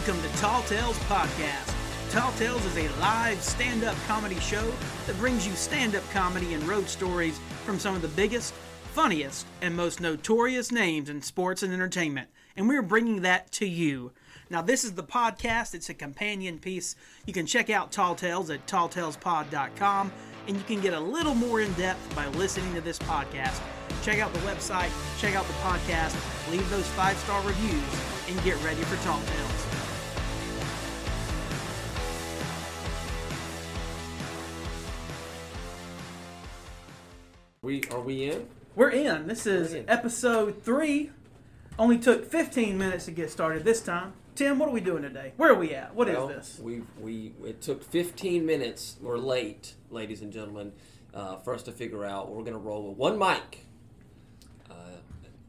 Welcome to Tall Tales Podcast. Tall Tales is a live stand up comedy show that brings you stand up comedy and road stories from some of the biggest, funniest, and most notorious names in sports and entertainment. And we're bringing that to you. Now, this is the podcast, it's a companion piece. You can check out Tall Tales at talltalespod.com, and you can get a little more in depth by listening to this podcast. Check out the website, check out the podcast, leave those five star reviews, and get ready for Tall Tales. We are we in? We're in. This is in. episode three. Only took 15 minutes to get started this time. Tim, what are we doing today? Where are we at? What is Well, this? We we it took 15 minutes. We're late, ladies and gentlemen, uh, for us to figure out we're going to roll with one mic. Uh,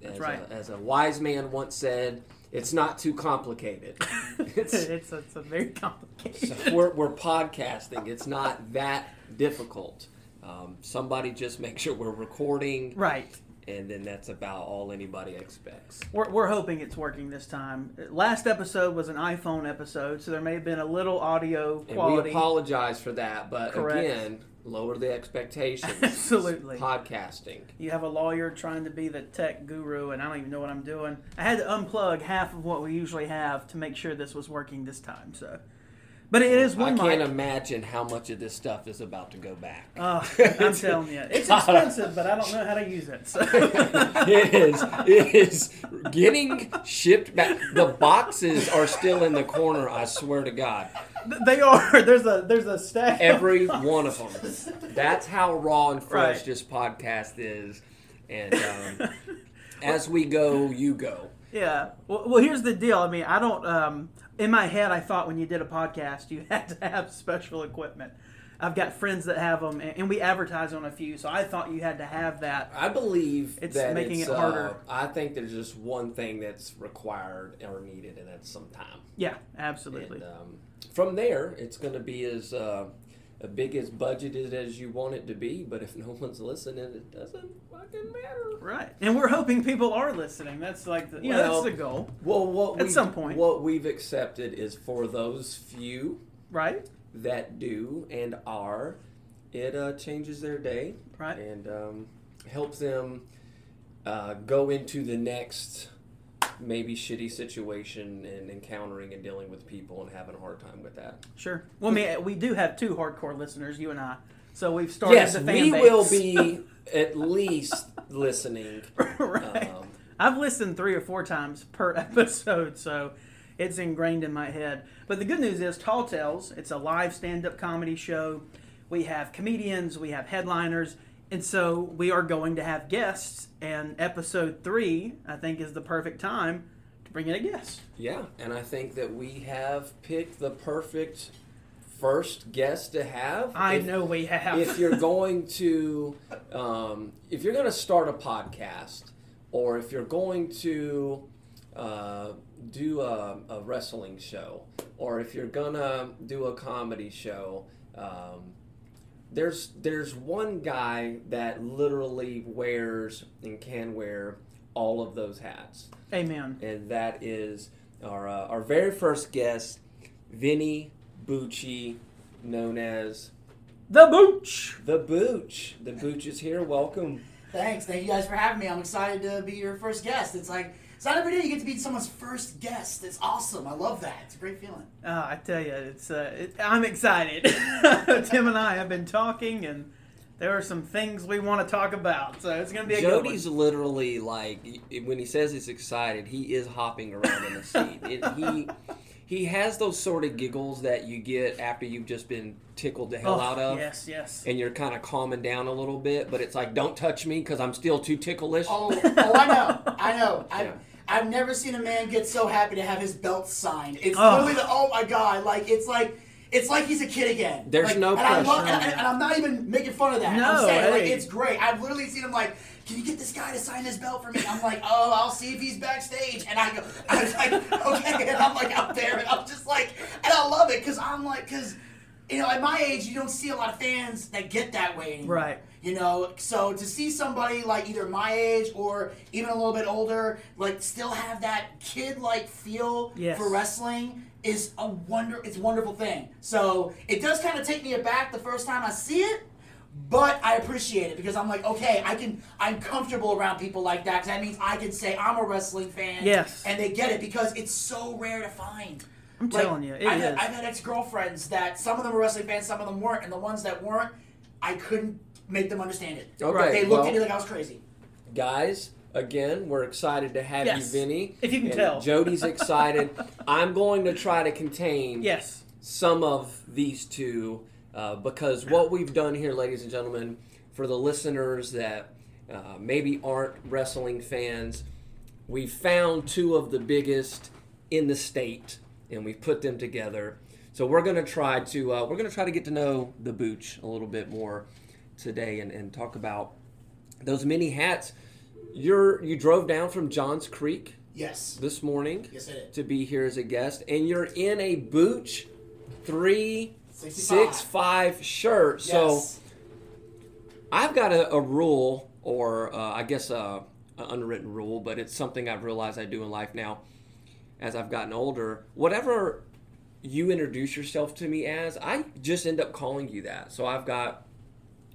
That's as right. A, as a wise man once said, it's not too complicated. it's, it's, it's, a very complicated. so we're, we're podcasting. It's not that difficult. Um, somebody just make sure we're recording, right. and then that's about all anybody expects. We're, we're hoping it's working this time. Last episode was an iPhone episode, so there may have been a little audio And quality. we apologize for that, but Correct. again, lower the expectations. Absolutely. It's podcasting. You have a lawyer trying to be the tech guru, and I don't even know what I'm doing. I had to unplug half of what we usually have to make sure this was working this time. So, but it is one. I can't mic. imagine how much of this stuff is about to go back. Oh, I'm telling you, it's expensive, but I don't know how to use it. So. it is. It is getting shipped back. The boxes are still in the corner. I swear to God, they are. There's a there's a stack. of- every one of them. That's how raw and fresh Right. this podcast is. And um, as we go, you go. Yeah. Well, well, here's the deal. I mean, I don't. Um, in my head, I thought when you did a podcast, you had to have special equipment. I've got friends that have them, and we advertise on a few, so I thought you had to have that. I believe It's that making it's, it harder. Uh, I think there's just one thing that's required or needed, and that's some time. Yeah, absolutely. And um, from there, it's going to be as uh, big as budgeted as you want it to be. But if no one's listening, it doesn't fucking matter. Right. And we're hoping people are listening. That's like the, you know, that's the goal, Well, what At we, some point. what we've accepted is for those few right? that do and are, it uh, changes their day Right. and um, helps them uh, go into the next maybe shitty situation and encountering and dealing with people and having a hard time with that. Sure. Well, I mean, we do have two hardcore listeners, you and I. So we've started yes, the fan we base. will be at least listening. right. Um, I've listened three or four times per episode, so it's ingrained in my head. But the good news is, Tall Tales, it's a live stand up comedy show. We have comedians, we have headliners, and so we are going to have guests. And episode three, I think, is the perfect time to bring in a guest. yeah, and I think that we have picked the perfect first guest to have. I If- know we have. if you're going to um, if you're going to start a podcast or if you're going to uh, do a, a wrestling show or if you're gonna do a comedy show um, there's there's one guy that literally wears and can wear all of those hats Amen. and that is our uh, our very first guest Vinny Bucci known as The Booch. the Booch. The Booch is here. Welcome. Thanks. Thank you guys for having me. I'm excited to be your first guest. It's like it's not every day you get to be someone's first guest. It's awesome. I love that. It's a great feeling. Oh, I tell you, it's uh, it, I'm excited. Tim and I have been talking, and there are some things we want to talk about. So it's going to be a Jody's good literally like when he says he's excited, he is hopping around in the seat. It, he he has those sort of giggles that you get after you've just been tickled the hell Oh, out of. Yes, yes. And you're kind of calming down a little bit, but it's like, don't touch me because I'm still too ticklish. Oh, oh, I know. I know. I've, Yeah. I've never seen a man get so happy to have his belt signed. It's Oh. literally the oh my god, like it's like. It's like he's a kid again. There's Like, no and I love, pressure. and, and I'm not even making fun of that. No, I'm saying like it's great. I've literally seen him like, can you get this guy to sign his belt for me? I'm like, oh, I'll see if he's backstage. And I go, I was like, okay, and I'm like out there, and I'm just like, and I love it because I'm like, because you know, at my age, you don't see a lot of fans that get that way anymore. Right. You know, so to see somebody like either my age or even a little bit older, like still have that kid like feel Yes. for wrestling is a wonder. It's a wonderful thing. So it does kind of take me aback the first time I see it, but I appreciate it because I'm like, okay, I can. I'm comfortable around people like that. 'cause that means I can say I'm a wrestling fan. Yes. And they get it because it's so rare to find. I'm Like, telling you, it I've, is. Had, I've had ex girlfriends that some of them were wrestling fans, some of them weren't, and the ones that weren't, I couldn't make them understand it. Okay, They looked well- at me like I was crazy. guys again we're excited to have Yes, you vinny if you can and tell. jody's excited i'm going to try to contain yes. some of these two uh, because what we've done here ladies and gentlemen for the listeners that uh, maybe aren't wrestling fans we found two of the biggest in the state and we've put them together so we're going to try to uh, we're going to try to get to know the booch a little bit more today and, and talk about those mini hats you're you drove down from johns creek Yes. this morning Yes, I did. to be here as a guest and you're in a booch 65. 365 shirt Yes. so I've got a, a rule, or uh, I guess a, an unwritten rule, but it's something I've realized I do in life now as I've gotten older. Whatever you introduce yourself to me as, I just end up calling you that. So I've got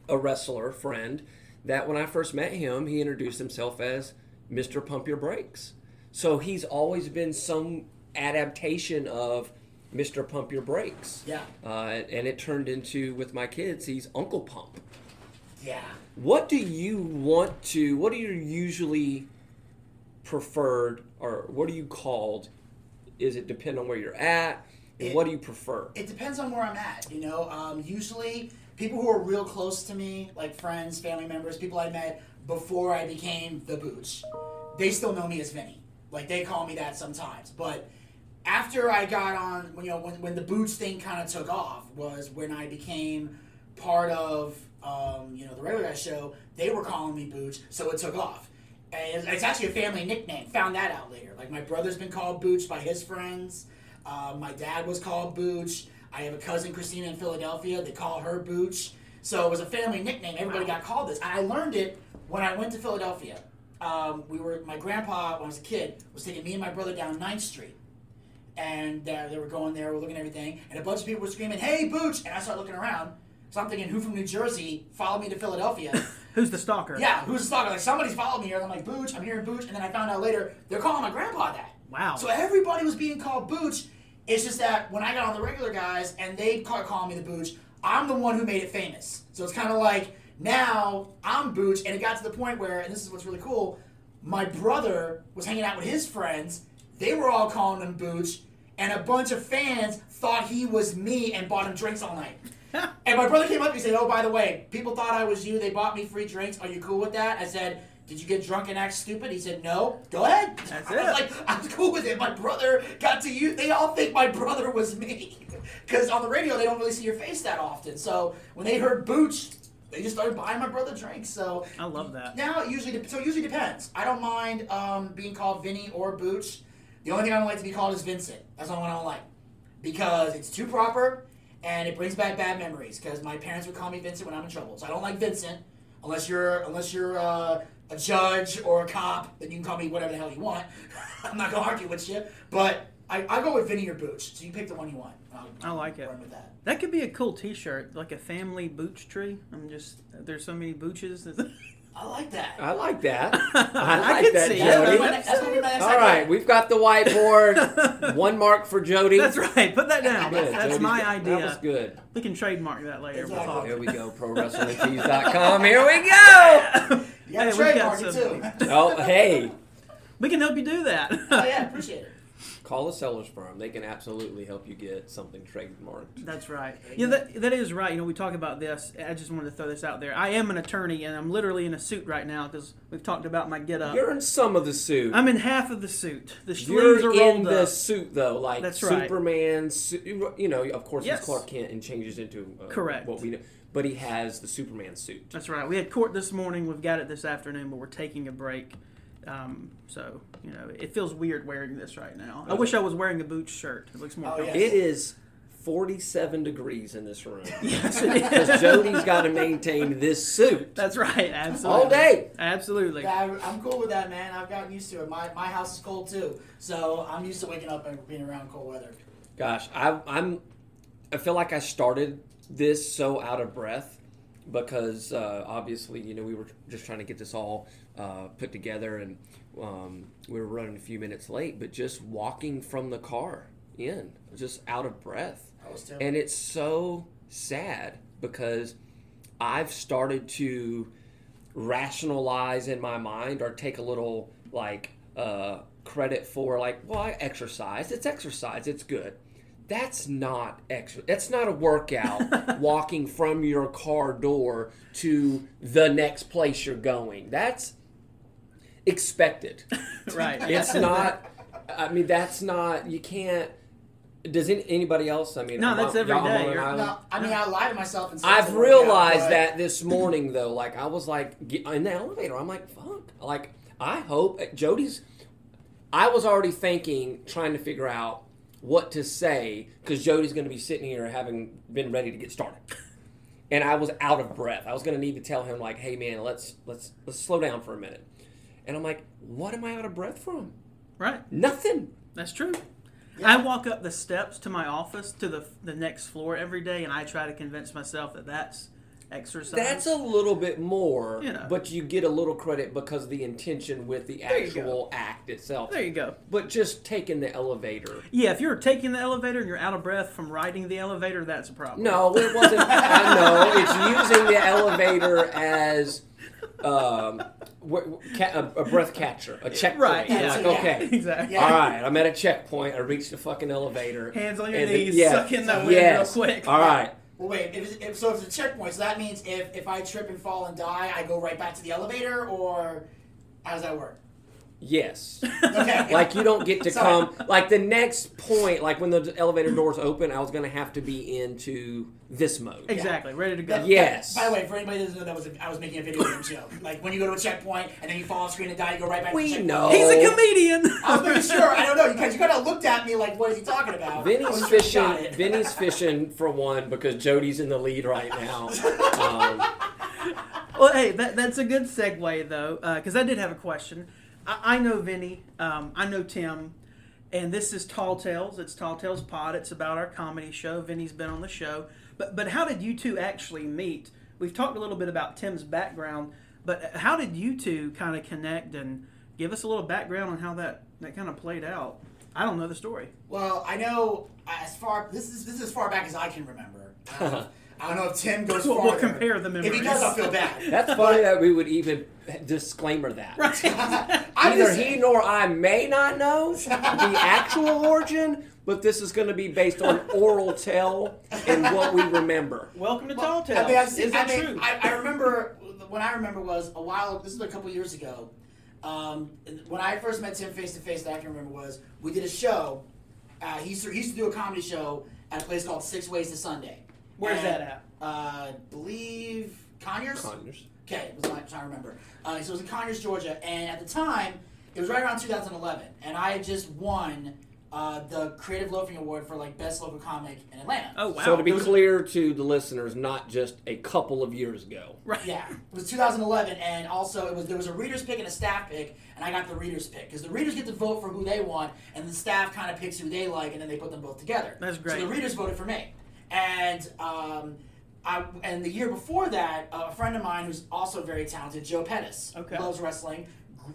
a wrestler friend that when I first met him, he introduced himself as Mr. Pump Your Brakes. So he's always been some adaptation of Mr. Pump Your Brakes. Yeah. Uh, and it turned into, with my kids, he's Uncle Pump. Yeah. What do you want to? What are you usually preferred, or what are you called? Is it depend on where you're at? And It- what do you prefer? It depends on where I'm at. You know, um, usually people who are real close to me, like friends, family members, people I met before I became the Booch, they still know me as Vinny. Like they call me that sometimes. But after I got on, you know, when, when the Booch thing kind of took off, was when I became part of, um, you know, the regular guy show. They were calling me Booch, so it took off. And it's- actually a family nickname. Found that out later. Like my brother's been called Booch by his friends. Uh, my dad was called Booch. I have a cousin, Christina, in Philadelphia. They call her Booch. So it was a family nickname. Everybody got called this. I learned it when I went to Philadelphia. Um, we were my grandpa when I was a kid was taking me and my brother down 9th Street, and uh, they were going there, we're looking at everything, and a bunch of people were screaming, "Hey, Booch!" And I started looking around. So I'm thinking, who from New Jersey followed me to Philadelphia? Who's the stalker? yeah, who's the stalker? Like somebody's followed me here. And I'm like, Booch. I'm hearing Booch, and then I found out later they're calling my grandpa that. Wow. So everybody was being called Booch. It's just that when I got on the regular guys and they call, calling me the Booch, I'm the one who made it famous. So it's kind of like now I'm Booch, and it got to the point where, and this is what's really cool, my brother was hanging out with his friends. They were all calling him Booch, and a bunch of fans thought he was me and bought him drinks all night. And my brother came up and he said, "Oh, by the way, people thought I was you. They bought me free drinks. Are you cool with that?" I said, "Did you get drunk and act stupid?" He said, "No." Go ahead. That's I was like, "I'm cool with it." My brother got to you. They all think my brother was me because on the radio they don't really see your face that often. So when they heard Booch, they just started buying my brother drinks. So I love that. now it usually de- so it usually depends. I don't mind um, being called Vinny or Booch. The only thing I don't like to be called is Vincent. That's the only one I don't like because it's too proper and it brings back bad memories. Because my parents would call me Vincent when I'm in trouble, so I don't like Vincent unless you're unless you're uh, a judge or a cop. Then you can call me whatever the hell you want. I'm not gonna argue with you, but I, I go with Vinny or Booch. So you pick the one you want. I'll I like it. Run with that. That could be a cool T-shirt, like a family booch tree. I'm just there's so many booches. I like that. I like that. I I like can that, see it. That's gonna Jody. be my that's my next All idea. we've got the whiteboard. One mark for Jody. That's right. Put that down. Good. That's Jody's my good. idea. That was good. We can trademark that later. We'll Exactly. talk. Here we go. ProWrestlingTees.com. Here we go. You Hey, got we've a trademark it too. Oh, hey. We can help you do that. oh yeah, appreciate it. Call a Sellers firm. They can absolutely help you get something trademarked. That's right. Yeah, that, that is right. You know, we talk about this. I just wanted to throw this out there. I am an attorney, and I'm literally in a suit right now because we've talked about my get up. You're in some of the suit. I'm in half of the suit. The sleeves You're are in the up. suit though, like That's right. Superman. Su- you know, of course, Yes. he's Clark Kent and changes into uh, Correct. what we know, but he has the Superman suit. That's right. We had court this morning. We've got it this afternoon, but we're taking a break. Um, so you know, it feels weird wearing this right now. I wish I was wearing a Booch shirt. It looks more. Oh, yes. It is 47 degrees in this room Yes, it because is. Jody's got to maintain this suit That's right. Absolutely. all day. Absolutely. Yeah, I- I'm cool with that, man. I've gotten used to it. My, my house is cold too, so I'm used to waking up and being around cold weather. Gosh, I, I'm. I feel like I started this so out of breath because uh, obviously, you know, we were just trying to get this all uh, put together, and um, we were running a few minutes late. But just walking from the car in, just out of breath, That was terrible. and it's so sad because I've started to rationalize in my mind or take a little like uh, credit for like, well, I exercise. It's exercise. It's good. That's not extra. That's not a workout. walking from your car door to the next place you're going. That's expected. Right. It's not. I mean, that's not. You can't. Does any, anybody else? I mean, No, I'm that's on- every y'all on day. Long You're- No, I mean, I lie to myself and I've it's a workout, realized but- that this morning though. Like I was like in the elevator. I'm like, fuck. Like I hope uh, Jody's. I was already thinking, trying to figure out what to say because Jody's going to be sitting here having been ready to get started, and I was out of breath. I was going to need to tell him like, hey man, let's let's let's slow down for a minute. And I'm like, what am I out of breath from? Right. Nothing. That's true. I walk up the steps to my office to the the next floor every day, and I try to convince myself that that's exercise. That's a little bit more, You know. but you get a little credit because of the intention with the you actual act itself. there you go. But just taking the elevator. Yeah, if you're taking the elevator and you're out of breath from riding the elevator, that's a problem. No, it wasn't. I know it's using the elevator as um, wh- wh- ca- a, a breath catcher, a checkpoint. Right, yeah. like, Yeah. okay, exactly. All right, I'm at a checkpoint. I reached the fucking elevator. Hands on your and then- knees, yeah, suck in that wind yes. real quick. All right. Well, wait. If, if so, if it's a checkpoint, so that means if if I trip and fall and die, I go right back to the elevator, or how does that work? Yes. Okay. like you don't get to Sorry. come like the next point like when the elevator doors open i was going to have to be into this mode Exactly, ready to go. That- Yes. By the way, for anybody that doesn't know, that was a, I was making a video game joke. Like when you go to a checkpoint and then you fall off screen and die, you go right back. to the we checkpoint. know He's a comedian. I was making sure. I don't know because you kind of looked at me like, "What is he talking about?" I Vinny's wasn't sure you fishing. got. Vinny's fishing for one because Jody's in the lead right now. Um, Well, hey, that, that's a good segue though, because I did have a question. I, I know Vinny, um, I know Tim, and this is Tall Tales. It's Tall Tales Pod. It's about our comedy show. Vinny's been on the show, but but how did you two actually meet? We've talked a little bit about Tim's background, but how did you two kind of connect and give us a little background on how that that kind of played out? I don't know the story. Well, I know as far this is this is as far back as I can remember. Um, I don't know if Tim goes We'll- farther. we'll compare the memories. If he does, I'll feel bad. that's funny that we would even disclaimer that. I'm Either just he saying- nor I may not know the actual origin, but this is going to be based on oral tell and what we remember. Welcome to Well, Tall Tales. I mean, I've seen, is that I, mean, true? I, I remember what I remember was a while. This is a couple years ago. Um, when I first met Tim face to face, that I can remember was we did a show. Uh, he used, to, he used to do a comedy show at a place called Six Ways to Sunday. Where's And, that at? Uh, I believe Conyers. Conyers. Okay, was my, I'm trying to remember. Uh, so it was in Conyers, Georgia, and at the time, it was right around 2011, and I had just won uh, the Creative Loafing Award for like best local comic in Atlanta. Oh wow! So to be was- clear to the listeners, not just a couple of years ago. right. Yeah, it was 2011, and also it was there was a reader's pick and a staff pick, and I got the reader's pick because the readers get to vote for who they want, and the staff kind of picks who they like, and then they put them both together. That's great. So the readers voted for me, and um, I and the year before that, a friend of mine who's also very talented, Joe Pettis, Okay. loves wrestling.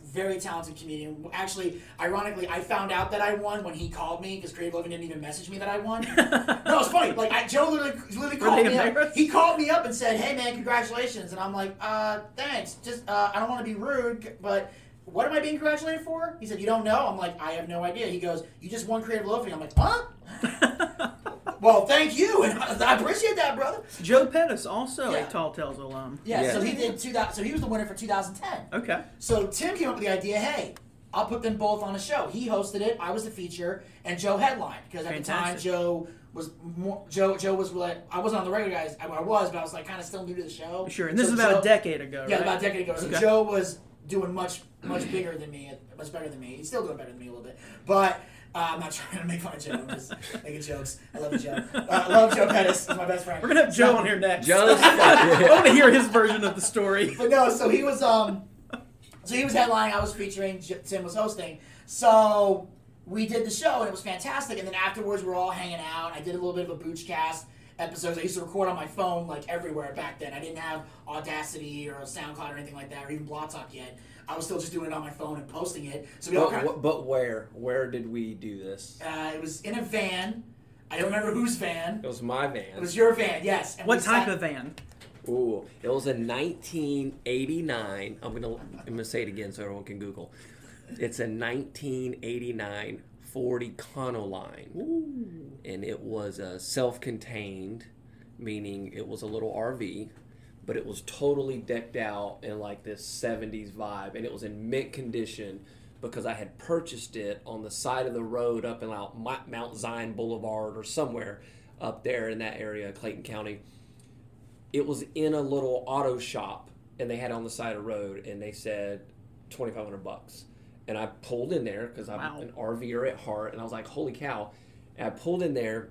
Very talented comedian. Actually, ironically, I found out that I won when he called me because Creative Loafing didn't even message me that I won. no, it's funny. Like I, Joe literally, literally called me up. He called me up and said, "Hey man, congratulations!" And I'm like, "Uh, thanks. Just uh, I don't want to be rude, but what am I being congratulated for?" He said, "You don't know." I'm like, "I have no idea." He goes, "You just won Creative Loafing." I'm like, "Huh?" well, thank you, and I appreciate that, brother. Joe Pettis, also Yeah. a Tall Tales alum. Yeah, Yeah. So he did 2000. So he was the winner for 2010. Okay. So Tim came up with the idea, hey, I'll put them both on a show. He hosted it, I was the feature, and Joe headlined because at the time Joe was more, Joe Joe was like I wasn't on the regular guys. I, I was, but I was like kind of still new to the show. Sure. And this So is about Joe- a decade ago, Yeah, right? about a decade ago. So Okay. Joe was doing much much bigger than me, much better than me. He's still doing better than me a little bit, but. Uh, I'm not trying to make fun of Joe. I'm just making jokes. I love you, Joe. Uh, I love Joe Pettis. He's my best friend. We're gonna have Joe on here next. Joe's I want to hear his version of the story. But no, so he was um, so he was headlining. I was featuring. J- Tim was hosting. So we did the show and it was fantastic. And then afterwards, we were all hanging out. I did a little bit of a Boochcast episodes. I used to record on my phone like everywhere back then. I didn't have Audacity or SoundCloud or anything like that, or even Blog Talk yet. I was still just doing it on my phone and posting it. So we all kind But, of, but where? Where did we do this? uh, it was in a van. I don't remember whose van. It was my van. It was your van, yes. And What type sat- of van? Ooh, it was a 1989. I'm gonna I'm gonna say it again so everyone can Google. It's a 1989 Ford Econoline, and it was a self-contained, meaning it was a little RV, but it was totally decked out in like this 70s vibe, and it was in mint condition because I had purchased it on the side of the road up in Mount Mount Zion Boulevard or somewhere up there in that area, Clayton County. It was in a little auto shop and they had it on the side of the road and they said 2500 bucks. And i pulled in there because i'm Wow. an rver at heart and i was like holy cow. And i pulled in there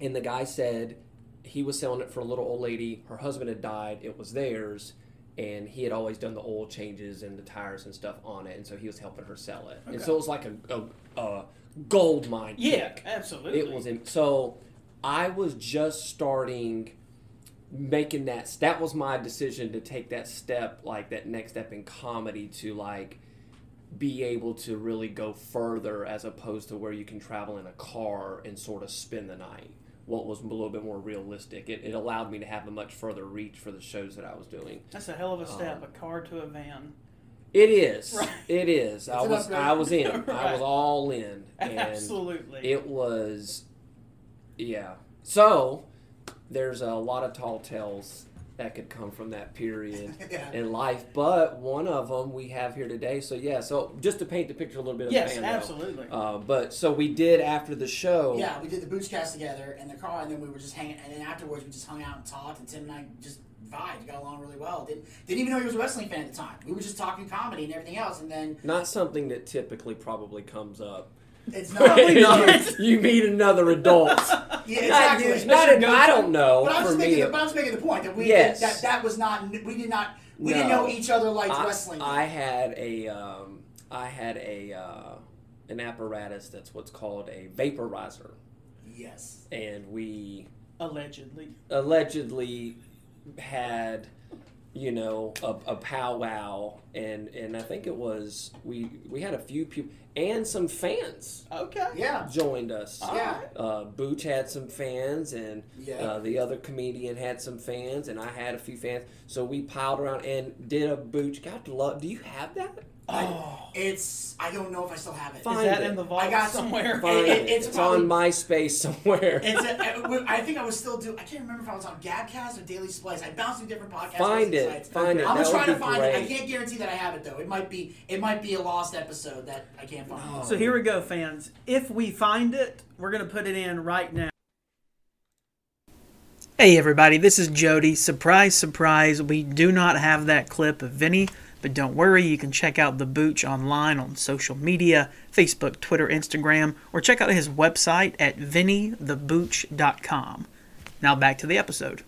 and the guy said he was selling it for a little old lady. Her husband had died. It was theirs. And he had always done the oil changes and the tires and stuff on it. And so he was helping her sell it. And so it was like a, a, a gold mine. Yeah, pick. absolutely. It was in, so I was just starting making that that was my decision to take that step like that next step in comedy to like be able to really go further as opposed to where you can travel in a car and sort of spend the night what was a little bit more realistic it, it allowed me to have a much further reach for the shows that i was doing That's a hell of a step. Um, a car to a van. it is Right. it is i was i was in i was all in and Absolutely. it was yeah so there's a lot of tall tales that could come from that period Yeah. in life but one of them we have here today so yeah so just to paint the picture a little bit of yes, the band, absolutely. Uh, but so we did after the show Yeah, we did the Boochcast together in the car, and then we were just hanging. And then afterwards, we just hung out and talked. And Tim and I just vibed, got along really well. Didn't didn't even know he was a wrestling fan at the time. We were just talking comedy and everything else. And then not something that typically probably comes up it's not. you meet another adult Yeah, exactly. It's not a- I don't know But I'm for just me making, the, but I'm just making the point that we Yes. that that was not we did not we didn't know each other like I, wrestling. I had a um, I had a uh, an apparatus that's what's called a vaporizer, yes. and we Allegedly. allegedly had you know a, a powwow, and and I think it was we we had a few people and some fans Okay. Yeah. joined us. All Yeah. right. Uh, Booch had some fans, and Yeah. uh, the other comedian had some fans, and I had a few fans. So we piled around and did a Booch. God love. Do you have that? Oh. It's I don't know if I still have it. Is Find that it. in the vault I got- somewhere? Find it- it. it's It's, probably- on MySpace somewhere. It's a, I think I was still do. I can't remember if I was on Gabcast or Daily Splice. I bounced through different podcasts. Find it. sites. Find it. I'm That just would trying to be find it. I can't guarantee that I have it though. It might be. It might be a lost episode that I can't find. Oh. So here we go, fans. If we find it, we're going to put it in right now. Hey, everybody, this is Jody. Surprise, surprise, we do not have that clip of Vinny, but don't worry, you can check out the Booch online on social media Facebook, Twitter, Instagram, or check out his website at vinnythebooch.com. Now back to the episode.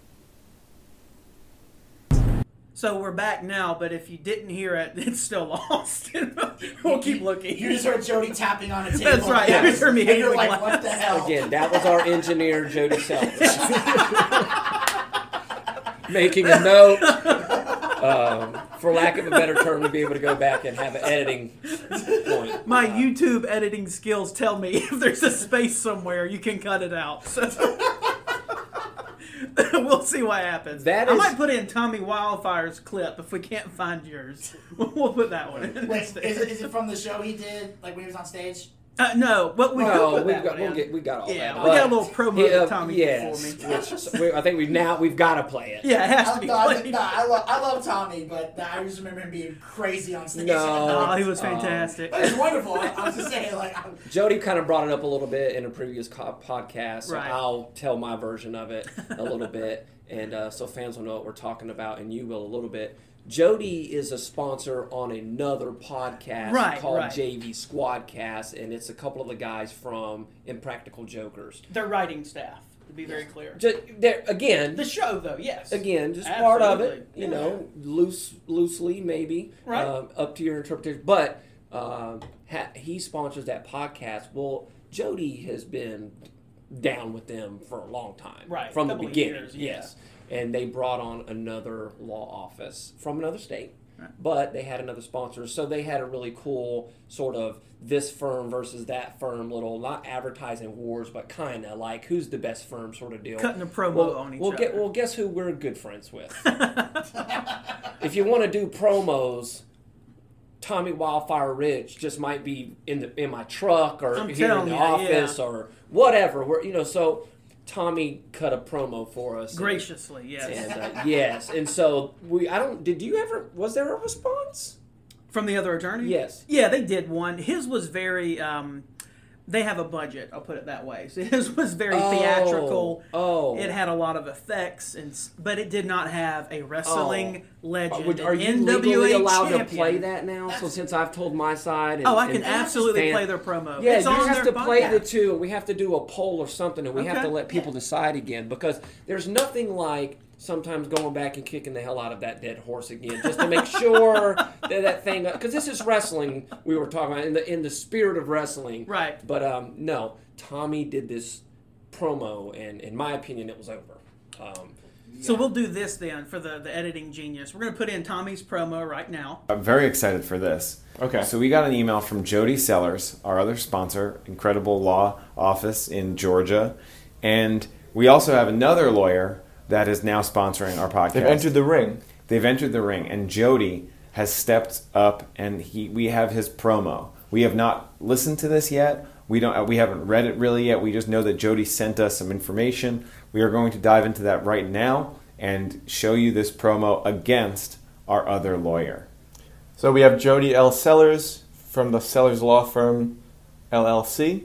So we're back now, but if you didn't hear it, it's still lost. we'll keep looking. You just heard Jody tapping on a table. That's right. You heard me And you're like, glass. what the hell? Again, that was our engineer Jody Self making a note. Um, for lack of a better term, to be able to go back and have an editing point. My YouTube editing skills tell me if there's a space somewhere, you can cut it out. So we'll see what happens. That I is- might put in Tommy Wildfire's clip if we can't find yours. We'll put that one in. Wait, is it, is it from the show he did, like when he was on stage? Uh, no, but we No, could we've that got we'll get we got all Yeah, that. we got a little promo he- that uh, Tommy yes, did for me. which we, I think we've now we've got to play it. Yeah, it has to be no, I, played. no, I, love, I love Tommy, but I just remember him being crazy on stage. No. Oh, he was Um, fantastic. But it's wonderful. I, I'm just saying, like, I'm, Jody kind of brought it up a little bit in a previous co- podcast, so Right. I'll tell my version of it a little bit, and uh, so fans will know what we're talking about, and you will a little bit. Jody is a sponsor on another podcast Right, called right. JV Squadcast, and it's a couple of the guys from Impractical Jokers. Their writing staff, to be very clear. Just, again, The show, though, yes. again, just part of it. You Yeah. know, loose, loosely maybe, Right. um, up to your interpretation. But uh, ha- he sponsors that podcast. Well, Jody has been down with them for a long time, Right, From the beginning, years, yeah. And they brought on another law office from another state, but they had another sponsor, so they had a really cool sort of this firm versus that firm little not advertising wars, but kind of like who's the best firm sort of deal. Cutting a promo well, on each well, Get, other. well, guess who we're good friends with? if you want to do promos, Tommy Wildfire Rich just might be in the in my truck or I'm here in the you, office yeah. or whatever. We're, you know, so Tommy cut a promo for us. Graciously, yes. And, uh, yes, and so we. I don't. Did you ever? Was there a response? From the other attorney? Yes. Yeah, they did one. His was very. Um, they have a budget. I'll put it that way. So his was very Oh, theatrical. oh. it had a lot of effects, and but it did not have a wrestling oh. legend. Would- Are you an legally allowed champion. to play that now? So since I've told my side, and, Oh, I can and absolutely fan- play their promo. Yeah, it's you on have their to play the two. We have to do a poll or something, and we have to let people decide again because there's nothing like sometimes going back and kicking the hell out of that dead horse again, just to make sure that that thing. Because this is wrestling. We were talking about in the in the spirit of wrestling, Right. But um, no, Tommy did this promo, and in my opinion, it was over. Um, So we'll do this then for the, the editing genius. We're going to put in Tommy's promo right now. I'm very excited for this. Okay. So we got an email from Jody Sellers, our other sponsor, Incredible Law Office in Georgia, and we also have another lawyer that is now sponsoring our podcast. They've entered the ring. They've entered the ring, and Jody has stepped up, and he we have his promo. We have not listened to this yet. We don't. We haven't read it really yet. We just know that Jody sent us some information. We are going to dive into that right now and show you this promo against our other lawyer. So we have Jody L. Sellers from the Sellers Law Firm, LLC.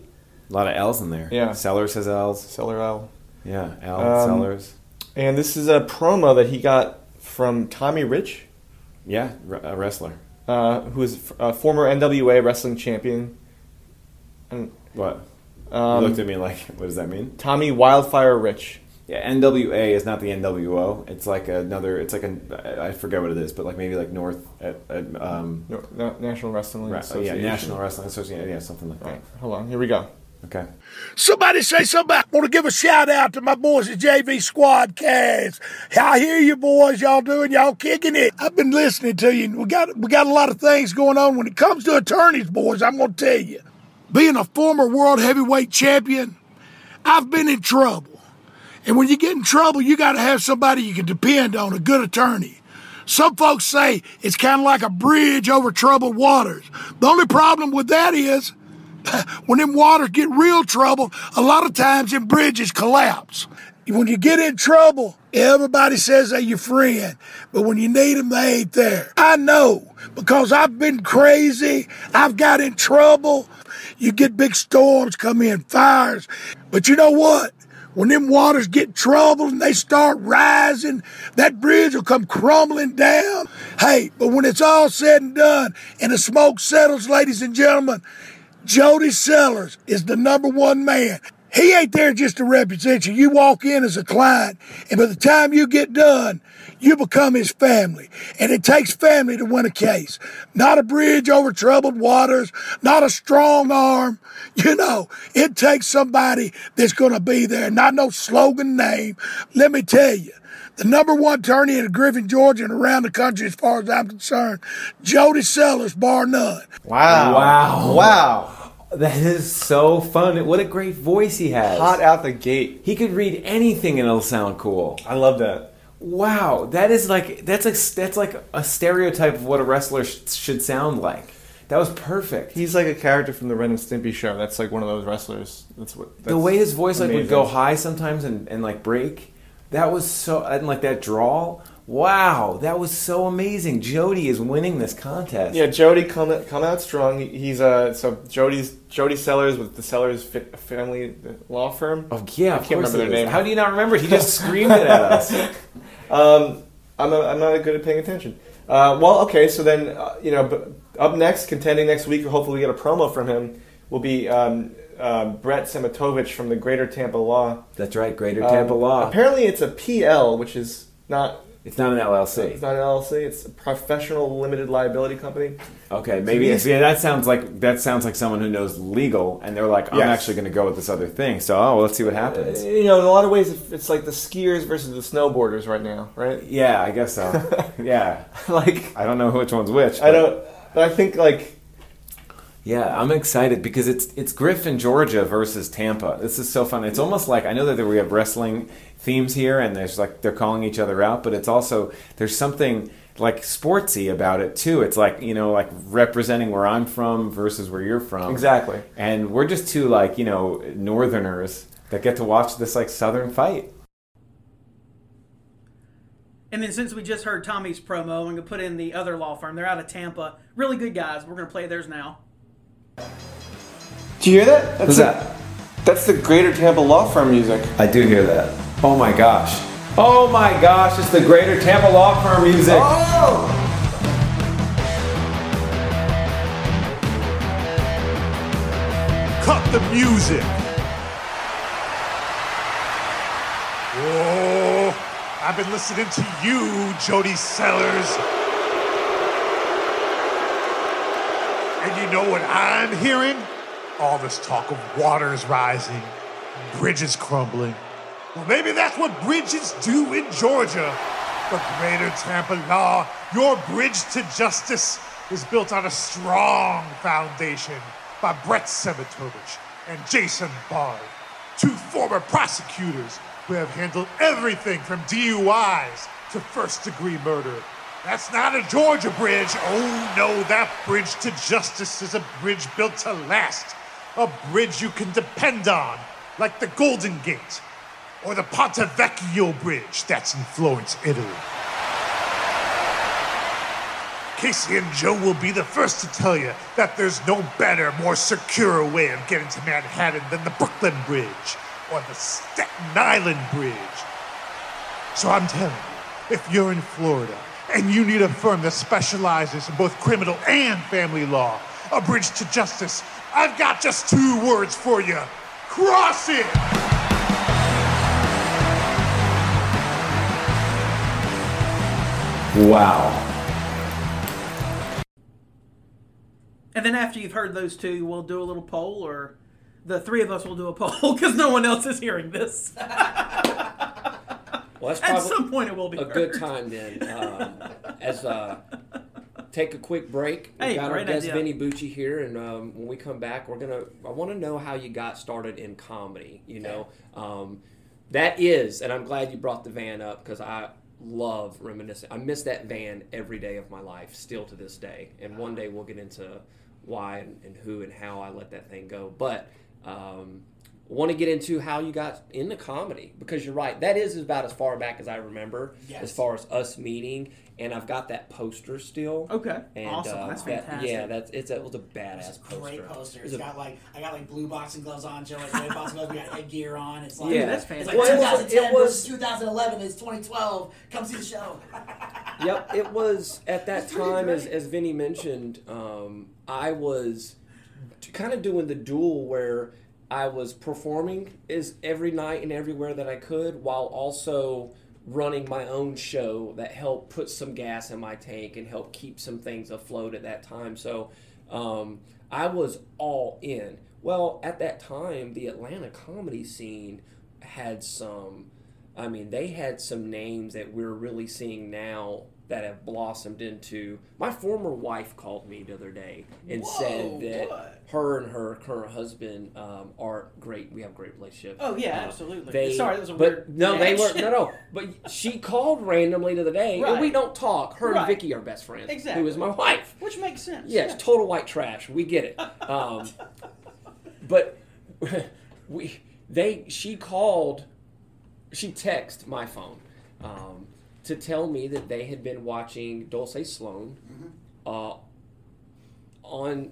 A lot of L's in there. Yeah. Sellers has L's. Seller L. Yeah, L Um, Sellers. And this is a promo that he got from Tommy Rich, Yeah, a wrestler. uh, who is a former NWA wrestling champion. And What? um, you looked at me like, what does that mean? Tommy Wildfire Rich. Yeah, NWA is not the NWO. It's like another. It's like a. I forget what it is, but like maybe like North. At, at, um, No, National Wrestling ra- oh, yeah, National Wrestling Association. Yeah, something like All that. right, hold on. Here we go. Okay. Somebody say. I want to give a shout out to my boys at JV Squad Cast. I hear you boys, y'all doing, y'all kicking it. I've been listening to you. We got we got a lot of things going on when it comes to attorneys, boys. I'm gonna tell you, being a former world heavyweight champion, I've been in trouble. And when you get in trouble, you got to have somebody you can depend on, a good attorney. Some folks say it's kind of like a bridge over troubled waters. The only problem with that is when them waters get real trouble, a lot of times them bridges collapse. When you get in trouble, everybody says they're your friend, but when you need them, they ain't there. I know because I've been crazy. I've got in trouble. You get big storms come in, fires. But you know what? When them waters get troubled and they start rising, that bridge will come crumbling down. Hey, but when it's all said and done and the smoke settles, ladies and gentlemen, Jody Sellers is the number one man. He ain't there just to represent you. You walk in as a client, and by the time you get done, you become his family. And it takes family to win a case. Not a bridge over troubled waters, not a strong arm. You know, it takes somebody that's going to be there, not no slogan name. Let me tell you, the number one attorney in Griffin, Georgia, and around the country, as far as I'm concerned, Jody Sellers, bar none. Wow. Wow. Wow. That is so fun. What a great voice he has. Hot out the gate. He could read anything and it'll sound cool. I love that. Wow, that is like that's like that's like a stereotype of what a wrestler sh- should sound like. That was perfect. He's like a character from the Ren and Stimpy show. That's like one of those wrestlers. That's what. That's the way his voice like would go high sometimes and, and like break, that was so and like that draw. Wow, that was so amazing. Jody is winning this contest. Yeah, Jody come come out strong. He's uh so Jody's Jody Sellers with the Sellers fi- family law firm. Oh yeah, I can't remember their is. name. How do you not remember? He just screamed it at us. Um, I'm a, I'm not good at paying attention. Uh, well, okay, so then uh, you know, but up next, contending next week, hopefully we get a promo from him. Will be um, uh, Brett Semitovich from the Greater Tampa Law. That's right, Greater Um, Tampa Law. Apparently, it's a PL, which is not It's not an LLC. It's not an LLC. It's a professional limited liability company. Okay, maybe these- yeah, that sounds like that sounds like someone who knows legal, and they're like, I'm Yes. actually going to go with this other thing. So, oh, well, let's see what happens. You know, in a lot of ways, it's like the skiers versus the snowboarders right now, right? Yeah, I guess so. yeah, like I don't know which one's which. I don't. But I think like Yeah, I'm excited because it's it's Griffin, Georgia versus Tampa. This is so fun. It's almost like I know that we have wrestling themes here, and there's like they're calling each other out, but it's also there's something like sportsy about it too. It's like you know like representing where I'm from versus where you're from. exactly. And we're just two like you know northerners that get to watch this like southern fight. And then since we just heard Tommy's promo, I'm going to put in the other law firm. They're out of Tampa. Really good guys. We're going to play theirs now. Do you hear that? That's Who's the, that? That's the Greater Tampa Law Firm music. I do hear that. Oh my gosh. Oh my gosh! It's the Greater Tampa Law Firm music. Oh! Cut the music. Oh, I've been listening to you, Jody Sellers. And you know what I'm hearing? All this talk of waters rising, bridges crumbling. Well, maybe that's what bridges do in Georgia. The Greater Tampa Law, your bridge to justice, is built on a strong foundation by Brett Semitovich and Jason Bard, two former prosecutors who have handled everything from DUIs to first degree murder. That's not a Georgia bridge. Oh no, that bridge to justice is a bridge built to last. A bridge you can depend on, like the Golden Gate or the Ponte Vecchio Bridge that's in Florence, Italy. Casey and Joe will be the first to tell you that there's no better, more secure way of getting to Manhattan than the Brooklyn Bridge or the Staten Island Bridge. So I'm telling you, if you're in Florida and you need a firm that specializes in both criminal and family law, a bridge to justice, I've got just two words for you. Cross it! Wow. And then after you've heard those two, we'll do a little poll, or the three of us will do a poll because no one else is hearing this. Well, that's At probably some point, it will be a good time then. Um, as uh, take a quick break. We Hey, got our guest idea. Vinny Bucci here, and um, when we come back, we're gonna. I want to know how you got started in comedy. You know, um, that is, and I'm glad you brought the van up because I love reminiscing. I miss that van every day of my life, still to this day. And one day we'll get into why and, and who and how I let that thing go. But um, want to get into how you got into comedy because you're right. That is about as far back as I remember, Yes. as far as us meeting. And I've got that poster still. Okay. And, Awesome. uh, That's that- fantastic. yeah, that's it's a, it was a badass It's a poster. great poster. It It's was a- got like I got like blue boxing gloves on. Joe has red boxing gloves. We got headgear on. It's like Yeah, that's It's fantastic. like Well, it was- 2010 it was- 2011 is 2012. Come see the show. yep, it was at that It's pretty time, as, as Vinny mentioned, um, I was kind of doing the duel where I was performing is every night and everywhere that I could, while also running my own show that helped put some gas in my tank and help keep some things afloat at that time. So um, I was all in. Well, at that time, the Atlanta comedy scene had some. I mean, they had some names that we're really seeing now that have blossomed into. My former wife called me the other day and Whoa, said that what? her and her current husband um, are great. We have a great relationship. Oh, yeah, Uh, absolutely. They, Sorry, that was a but weird no, they were no, no. But she called randomly the other day, and we don't talk. Her Right. and Vicky are best friends. Exactly. Who is my wife? Which makes sense. Yeah, it's total white trash. We get it. Um, but we they she called she texted my phone um, to tell me that they had been watching Dulce Sloan uh, on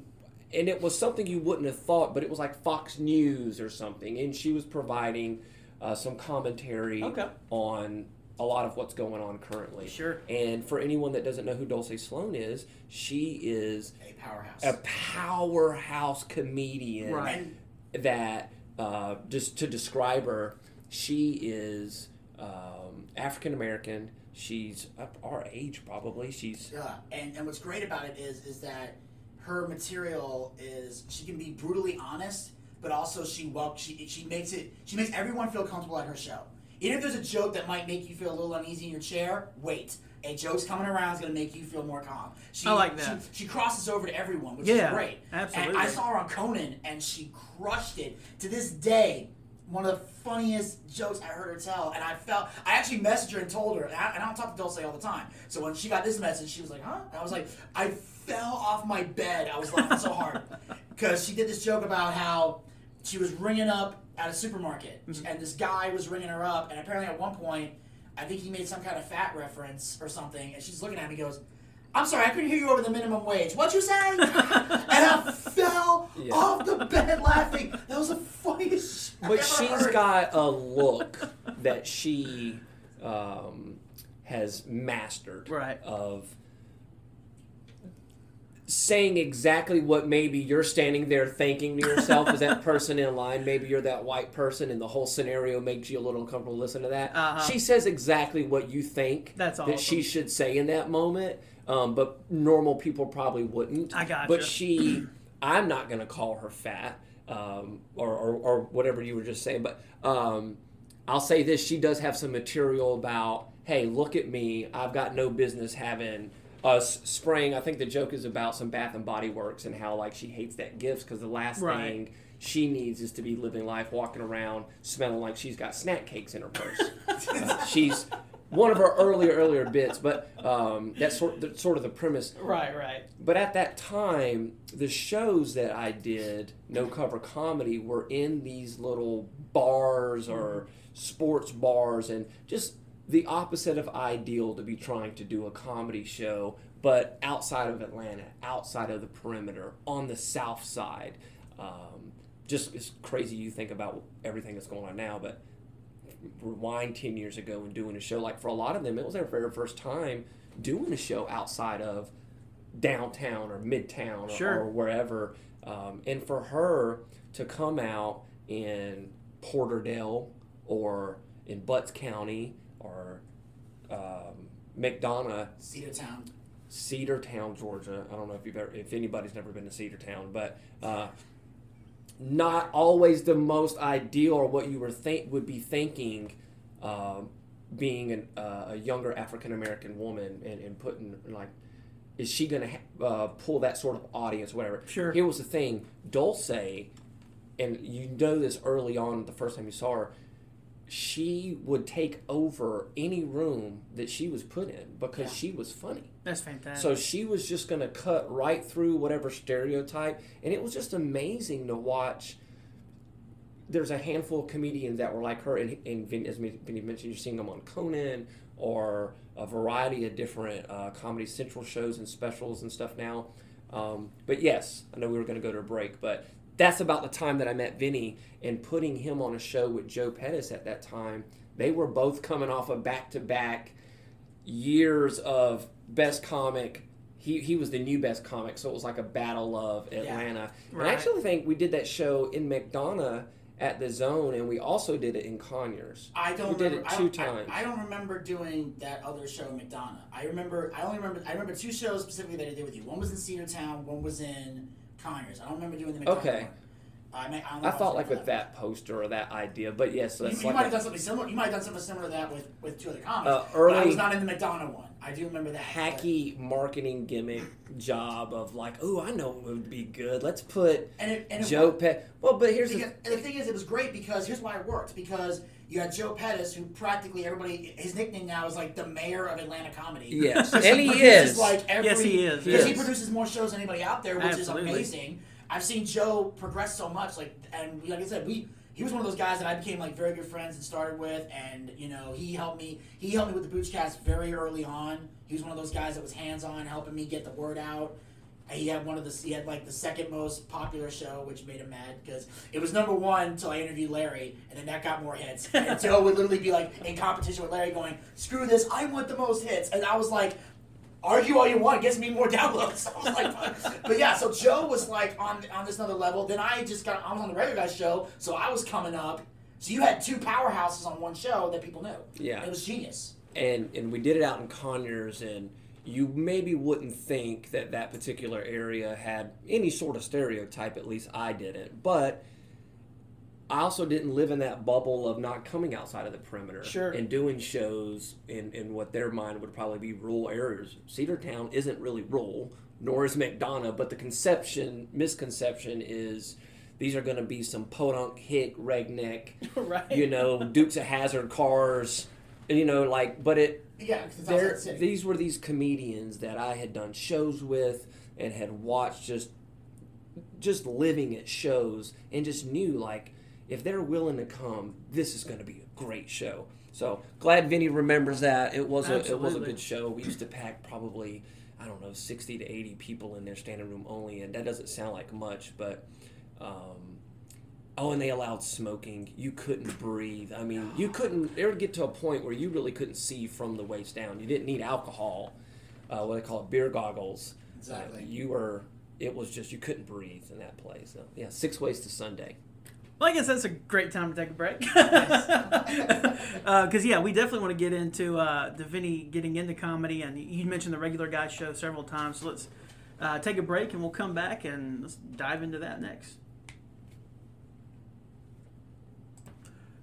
and it was something you wouldn't have thought, but it was like Fox News or something, and she was providing uh, some commentary Okay. on a lot of what's going on currently. Sure. And for anyone that doesn't know who Dulce Sloan is, she is A powerhouse. a powerhouse comedian Right. that uh, just to describe her she is um, african american she's up our age probably. She's Yeah, and and what's great about it is is that her material is she can be brutally honest, but also she well she she makes it she makes everyone feel comfortable at her show. Even if there's a joke that might make you feel a little uneasy in your chair, wait. A joke's coming around is going to make you feel more calm. She, I like that. She, she crosses over to everyone, which Yeah, is great. absolutely. And I saw her on Conan, and she crushed it. To this day, one of the funniest jokes I heard her tell, and I felt I actually messaged her and told her, and I, and I don't talk to Dulce all the time. So when she got this message, she was like, "Huh?" And I was like, I fell off my bed. I was laughing so hard because she did this joke about how she was ringing up at a supermarket, mm-hmm. and this guy was ringing her up, and apparently at one point, I think he made some kind of fat reference or something, and she's looking at me, and goes. I'm sorry, I couldn't hear you over the minimum wage. What'd you say? and I fell Yeah. off the bed laughing. That was the funniest. but she's heard. got a look that she um, has mastered Right. of saying exactly what maybe you're standing there thinking to yourself as that person in line maybe you're that white person and the whole scenario makes you a little uncomfortable listen to that Uh-huh. she says exactly what you think That's that she should say in that moment um, but normal people probably wouldn't I gotcha. but she i'm not going to call her fat um, or, or, or whatever you were just saying but um, i'll say this she does have some material about hey look at me i've got no business having us spraying i think the joke is about some bath and body works and how like she hates that gifts because the last Right. thing she needs is to be living life walking around smelling like she's got snack cakes in her purse Uh, she's one of our earlier earlier bits but um, that's sort, that's sort of the premise Right, right. but at that time, the shows that I did, no cover comedy, were in these little bars or sports bars, and just the opposite of ideal to be trying to do a comedy show, but outside of Atlanta, outside of the perimeter, on the south side. Um, just it's crazy you think about everything that's going on now, but rewind 10 years ago and doing a show like for a lot of them it was their very first time doing a show outside of downtown or midtown or, Sure. or wherever um, and for her to come out in porterdale or in butts county or um, mcdonough Cedartown. Cedartown, Georgia. I don't know if you've ever, if anybody's never been to Cedartown, but uh, not always the most ideal or what you were think would be thinking. Um, being an, uh, a younger African American woman and, and putting like, is she going to ha- uh, pull that sort of audience, whatever? Sure. Here was the thing, Dulce, and you know this early on the first time you saw her she would take over any room that she was put in because she was funny. That's fantastic. So she was just going to cut right through whatever stereotype, and it was just amazing to watch. There's a handful of comedians that were like her, and, and Vin, as Vinny mentioned, you're seeing them on Conan or a variety of different uh, Comedy Central shows and specials and stuff now. Um, but yes, I know we were going to go to a break, but that's about the time that I met Vinny and putting him on a show with Joe Pettis at that time. They were both coming off of back to back years of best comic. He, he was the new best comic, so it was like a battle of Atlanta. And I actually think we did that show in McDonough at the Zone, and we also did it in Conyers. I don't We did remember. it two I- times. I, don't remember doing that other show in McDonough. I remember. I only remember. I remember two shows specifically that I did with you. One was in Cedartown. One was in Conyers. I don't remember doing the McDonough Okay. one. I, may, I, don't know I thought like with for that poster or that idea, but yes, You, that's you like might a have done something similar. You might have done something similar to that with, with two other comics. Uh, but I was not in the McDonough one. I do remember that. hacky marketing gimmick job of like, oh, I know it would be good. Let's put And it, and Joe. Pet. Well, but here's Because, the the thing is, it was great because here's why it worked. Because you had Joe Pettis, who practically everybody, his nickname now is like the mayor of Atlanta comedy. Yes, and he produces, is. Like every, Yes, he is, Because he produces more shows than anybody out there, which Absolutely. is amazing. I've seen Joe progress so much. Like, and like I said, we. He was one of those guys that I became like very good friends and started with, and you know he helped me. He helped me with the Boochcast very early on. He was one of those guys that was hands on, helping me get the word out. He had one of the he had like the second most popular show, which made him mad because it was number one until I interviewed Larry, and then that got more hits. And Joe would literally be like in competition with Larry, going, "Screw this! I want the most hits," and I was like. Argue all you want, gets me more downloads. I was like, but, but yeah, so Joe was like on on this other level. Then I just got I was on the regular guys show, so I was coming up. So you had two powerhouses on one show that people knew. Yeah. it was genius. and and we did it out in Conyers, and you maybe wouldn't think that that particular area had any sort of stereotype. At least I didn't, but. I also didn't live in that bubble of not coming outside of the perimeter Sure. and doing shows in, in what their mind would probably be rural areas. Cedartown isn't really rural, nor is McDonough, but the conception, misconception is these are going to be some podunk hick redneck, Right. you know, Dukes of Hazzard cars, you know, like, but it, Yeah, 'cause it's there, outside the city. these were these comedians that I had done shows with and had watched just just living at shows and just knew like if they're willing to come, this is going to be a great show. So glad Vinny remembers that. It was a it was a good show. We used to pack probably I don't know sixty to eighty people in their standing room only, and that doesn't sound like much, but. Um, Oh, and they allowed smoking. You couldn't breathe. I mean, you couldn't. It would get to a point where you really couldn't see from the waist down. You didn't need alcohol, uh, what they call it, beer goggles. Exactly. Uh, you were. It was just you couldn't breathe in that place. So, yeah, six ways to Sunday. Well, I guess that's a great time to take a break. Because, yeah, we definitely want to get into uh, the Vinny getting into comedy. And you mentioned the regular guy show several times. So let's uh, take a break and we'll come back and let's dive into that next.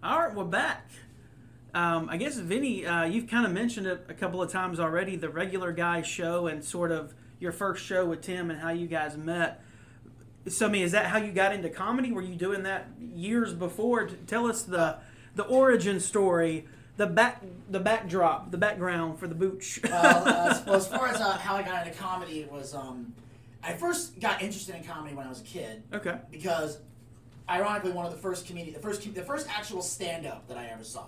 All right, we're back. Um, I guess, Vinny, uh, you've kind of mentioned it a couple of times already the regular guy show and sort of your first show with Tim and how you guys met. So, I mean, is that how you got into comedy? Were you doing that years before? Tell us the the origin story, the back the backdrop, the background for the booch. well, uh, well, as far as uh, how I got into comedy was, um, I first got interested in comedy when I was a kid okay. because, ironically, one of the first comedian, the first, the first actual stand up that I ever saw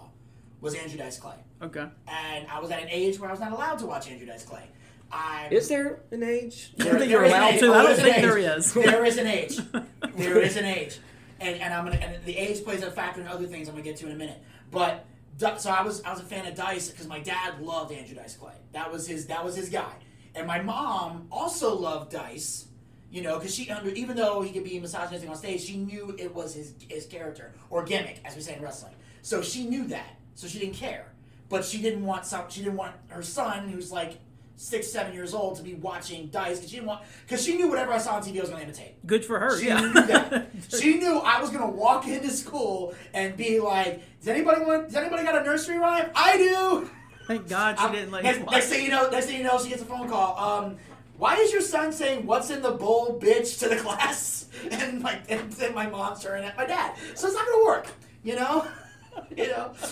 was Andrew Dice Clay, Okay. and I was at an age where I was not allowed to watch Andrew Dice Clay. I Is there an age? I don't think There you're allowed to. Oh, I don't there's an think age. there is. There is an age. There is an age, and, and I'm gonna and the age plays a factor in other things I'm gonna get to in a minute. But so I was I was a fan of Dice because my dad loved Andrew Dice Clay. That was his that was his guy, and my mom also loved Dice. You know, because she under even though he could be misogynistic on stage, she knew it was his his character or gimmick, as we say in wrestling. So she knew that, so she didn't care. But she didn't want some. She didn't want her son, who's like six, seven years old, to be watching Dice because she didn't want because she knew whatever I saw on TV I was going to imitate. Good for her. She yeah. knew that. She knew I was gonna walk into school and be like, "Does anybody want? Does anybody got a nursery rhyme? I do." Thank God she I'm- didn't let next, next thing you know, next thing you know, she gets a phone call. Um, why is your son saying "What's in the bowl, bitch" to the class? And my and then my mom's staring at my dad. So it's not gonna work, you know. you know.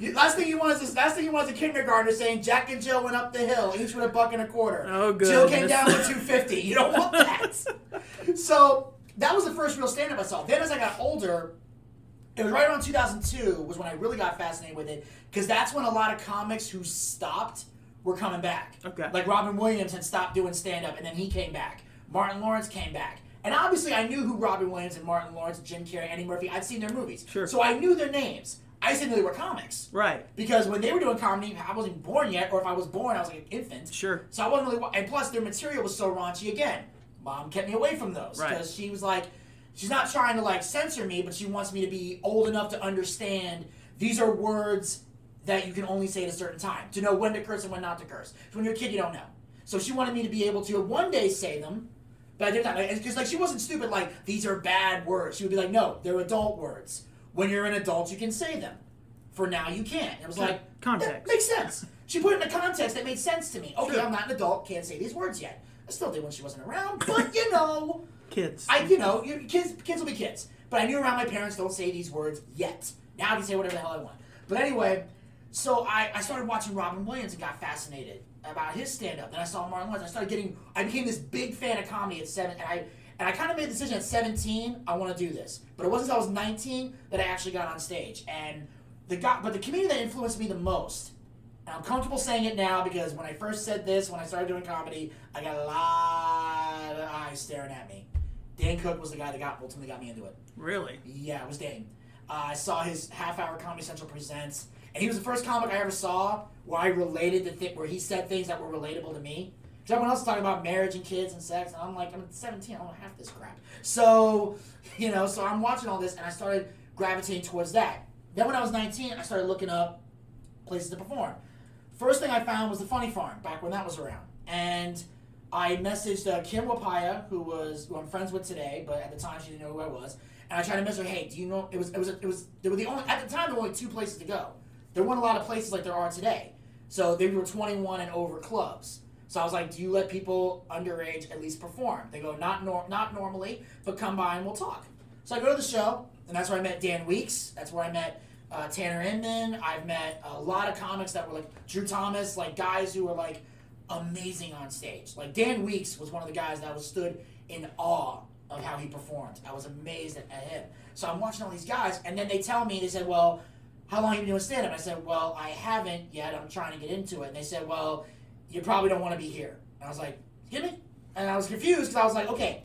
You- last thing you want is last thing you want is a kindergartner saying Jack and Jill went up the hill, each with a buck and a quarter. Oh, good Jill came down with two fifty. You don't want that. so that was the first real stand-up I saw. Then as I got older, it was right around 2002 was when I really got fascinated with it because that's when a lot of comics who stopped were coming back. Okay. Like Robin Williams had stopped doing stand up and then he came back. Martin Lawrence came back. And obviously I knew who Robin Williams and Martin Lawrence, Jim Carrey, Eddie Murphy, I'd seen their movies. Sure. So I knew their names. I just didn't know they were comics. Right. Because when they were doing comedy, I wasn't born yet, or if I was born, I was like an infant. Sure. So I wasn't really, and plus their material was so raunchy. Again, mom kept me away from those Right. because she was like, she's not trying to like censor me, but she wants me to be old enough to understand these are words that you can only say at a certain time to know when to curse and when not to curse. 'Cause when you're a kid, you don't know. So she wanted me to be able to one day say them, but at the time, because like she wasn't stupid. Like these are bad words. She would be like, no, they're adult words. When you're an adult, you can say them. For now, you can't. It was like Context. "Yeah, makes sense. She put it in a context that made sense to me. Okay, Sure. I'm not an adult, can't say these words yet. I still did when she wasn't around, but you know, Kids. I you know, you, kids kids will be kids. But I knew around my parents don't say these words yet. Now I can say whatever the hell I want. But anyway, so I, I started watching Robin Williams and got fascinated about his stand up. Then I saw Martin Lawrence. I started getting I became this big fan of comedy at seven and I and I kind of made the decision at 17, I want to do this. But it wasn't until I was 19 that I actually got on stage. And the guy, but the comedian that influenced me the most and I'm comfortable saying it now because when I first said this, when I started doing comedy, I got a lot of eyes staring at me. Dane Cook was the guy that got ultimately got me into it. really. Yeah, it was Dan. Uh, I saw his half hour Comedy Central presents, and he was the first comic I ever saw where I related to th- where he said things that were relatable to me. Because everyone else is talking about marriage and kids and sex, and I'm like, I'm 17, I don't have this crap. So, you know, so I'm watching all this, and I started gravitating towards that. Then when I was 19, I started looking up places to perform. First thing I found was the Funny Farm back when that was around, and I messaged uh, Kim Wapaya, who was who I'm friends with today, but at the time she didn't know who I was. And I tried to message her, hey, do you know? It was it was it was there were the only at the time there were only two places to go. There weren't a lot of places like there are today. So they were 21 and over clubs. So I was like, do you let people underage at least perform? They go, not nor- not normally, but come by and we'll talk. So I go to the show, and that's where I met Dan Weeks. That's where I met uh, Tanner Inman. I've met a lot of comics that were like Drew Thomas, like guys who were like amazing on stage. Like Dan Weeks was one of the guys that was stood in awe of how he performed. I was amazed at, at him. So I'm watching all these guys, and then they tell me, they said, well, how long have you been doing stand up? I said, well, I haven't yet. I'm trying to get into it. And they said, well, you probably don't want to be here. And I was like, excuse me? And I was confused because I was like, okay.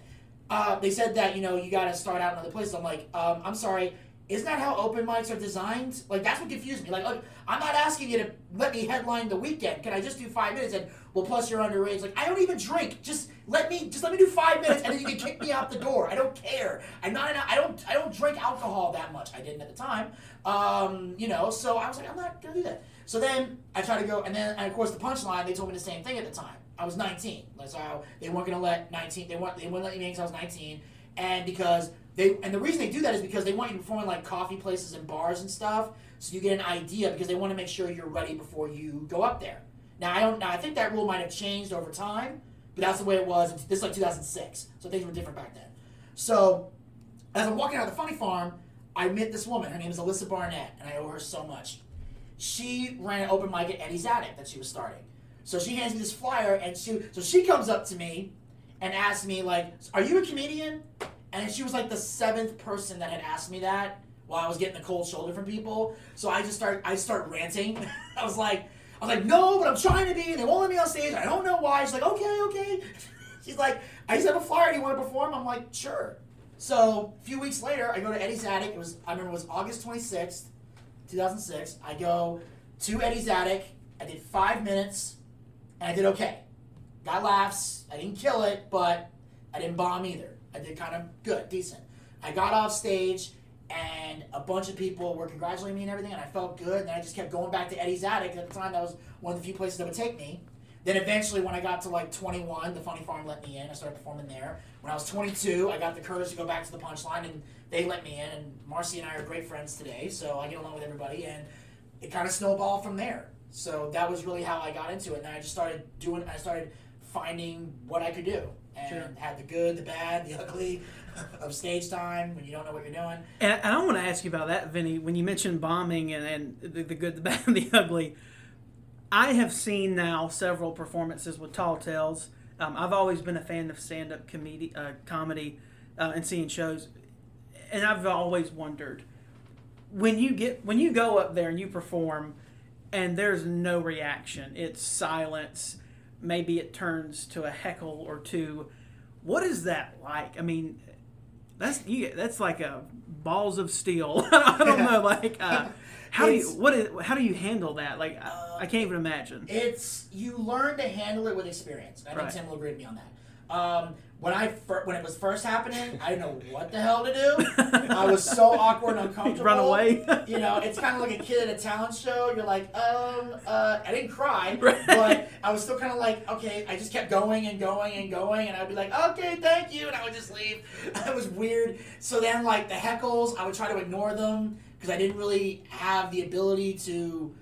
Uh, they said that, you know, you got to start out in other places. I'm like, um, I'm sorry. Isn't that how open mics are designed? Like, that's what confused me. Like, look, I'm not asking you to let me headline the weekend. Can I just do five minutes? And, well, plus you're underage. Like, I don't even drink. Just let me, just let me do five minutes and then you can kick me out the door. I don't care. I'm not, I don't, I don't drink alcohol that much. I didn't at the time. Um, you know, so I was like, I'm not gonna do that. So then I tried to go, and then and of course the punchline. They told me the same thing at the time. I was 19. That's how they weren't gonna let 19. They weren't. They wouldn't let me in because I was 19, and because they and the reason they do that is because they want you to perform in like coffee places and bars and stuff, so you get an idea because they want to make sure you're ready before you go up there. Now I don't. Now I think that rule might have changed over time, but that's the way it was. This is like 2006, so things were different back then. So as I'm walking out of the funny farm, I met this woman. Her name is Alyssa Barnett, and I owe her so much. She ran an open mic at Eddie's Attic that she was starting. So she hands me this flyer, and she so she comes up to me and asks me like, "Are you a comedian?" And she was like the seventh person that had asked me that while I was getting the cold shoulder from people. So I just start I start ranting. I was like, I was like, "No, but I'm trying to be. They won't let me on stage. I don't know why." She's like, "Okay, okay." She's like, "I just have a flyer. Do you want to perform?" I'm like, "Sure." So a few weeks later, I go to Eddie's Attic. It was I remember it was August 26th, 2006. I go to Eddie's Attic. I did five minutes, and I did okay. Got laughs. I didn't kill it, but I didn't bomb either. I did kind of good, decent. I got off stage, and a bunch of people were congratulating me and everything, and I felt good. And then I just kept going back to Eddie's Attic. At the time, that was one of the few places that would take me. Then eventually, when I got to like 21, the Funny Farm let me in. I started performing there. When I was 22, I got the courage to go back to the Punchline, and they let me in. And Marcy and I are great friends today, so I get along with everybody. And it kind of snowballed from there. So that was really how I got into it. And I just started doing. I started finding what I could do, and Sure. had the good, the bad, the ugly of stage time when you don't know what you're doing. And, I want to ask you about that, Vinny. When you mentioned bombing and, and the, the good, the bad, and the ugly, I have seen now several performances with Tall Tales. Um, I've always been a fan of stand-up comedy, uh, comedy, uh, and seeing shows, and I've always wondered when you get when you go up there and you perform, and there's no reaction. It's silence. Maybe it turns to a heckle or two. What is that like? I mean, that's you, that's like a balls of steel. I don't know, like uh, how do you what is how do you handle that? Like I, I can't even imagine. It's you learn to handle it with experience. I think Right. Tim will agree with me on that. Um, when I fir- when it was first happening, I didn't know what the hell to do. I was so awkward and uncomfortable. Run away. You know, it's kind of like a kid at a talent show. You're like, um, uh, I didn't cry, Right. but I was still kind of like, okay. I just kept going and going and going, and I'd be like, okay, thank you, and I would just leave. It was weird. So then, like the heckles, I would try to ignore them because I didn't really have the ability to.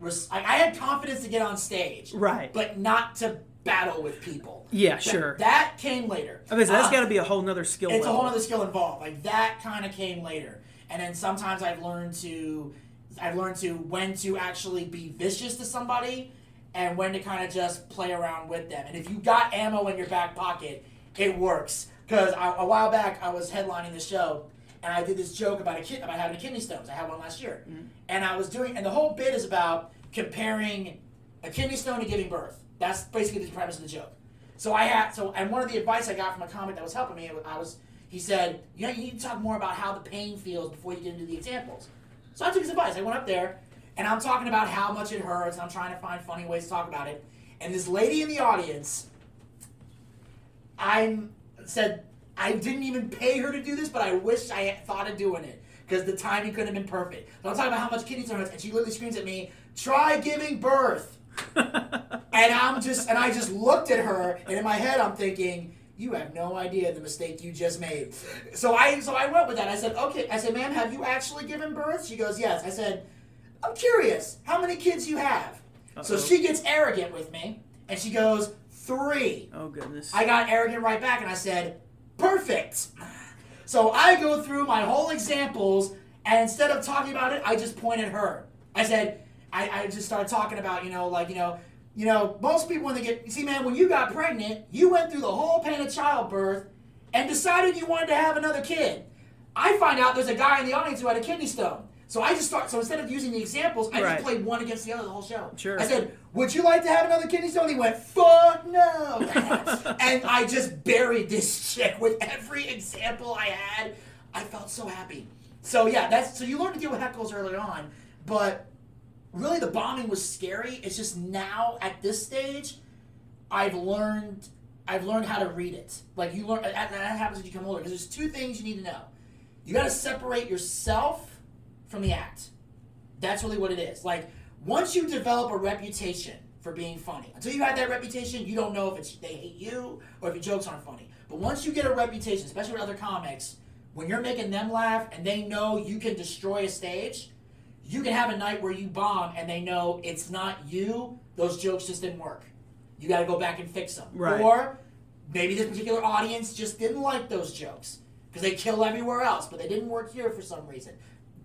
Res- I, I had confidence to get on stage, Right. But not to battle with people. Yeah, That- sure. That came later. Okay, so that's Uh, got to be a whole nother skill. it's a whole other skill involved. Like that kind of came later, and then sometimes I've learned to, I've learned to when to actually be vicious to somebody, and when to kind of just play around with them. And if you got ammo in your back pocket, it works. Because a while back I was headlining the show, and I did this joke about a kid about having a kidney stones. I had one last year, and I was doing, and the whole bit is about comparing a kidney stone to giving birth. That's basically the premise of the joke. So I had so and one of the advice I got from a comic that was helping me, I was he said, you know, you need to talk more about how the pain feels before you get into the examples. So I took his advice. I went up there and I'm talking about how much it hurts. I'm trying to find funny ways to talk about it. And this lady in the audience, I said I didn't even pay her to do this, but I wish I had thought of doing it because the timing couldn't have been perfect. So I'm talking about how much kidney stone hurts, and she literally screams at me, try giving birth. and I'm just, and I just looked at her, and in my head, I'm thinking, you have no idea the mistake you just made. So I, so I went with that. I said, okay. I said, ma'am, have you actually given birth? She goes, yes. I said, I'm curious, how many kids you have? So Uh-oh. she gets arrogant with me, and she goes, three. Oh goodness. I got arrogant right back, and I said, perfect. So I go through my whole examples, and instead of talking about it, I just point at her. I said, I, I just started talking about, you know, like, you know, you know, most people when they get, you see, man, when you got pregnant, you went through the whole pain of childbirth and decided you wanted to have another kid. I find out there's a guy in the audience who had a kidney stone. So I just start. So instead of using the examples, I Right. just played one against the other the whole show. Sure. I said, "Would you like to have another kidney stone?" He went, "Fuck no!" and I just buried this chick with every example I had. I felt so happy. So yeah, that's so you learn to deal with heckles early on, but really the bombing was scary. It's just now at this stage, I've learned I've learned how to read it. Like you learn that, happens as you become older because there's two things you need to know. You got to separate yourself from the act. That's really what it is. Like once you develop a reputation for being funny, until you have that reputation, you don't know if it's they hate you or if your jokes aren't funny. But once you get a reputation, especially with other comics, when you're making them laugh and they know you can destroy a stage, you can have a night where you bomb and they know it's not you. Those jokes just didn't work. You got to go back and fix them. Right. Or maybe this particular audience just didn't like those jokes because they kill everywhere else, but they didn't work here for some reason.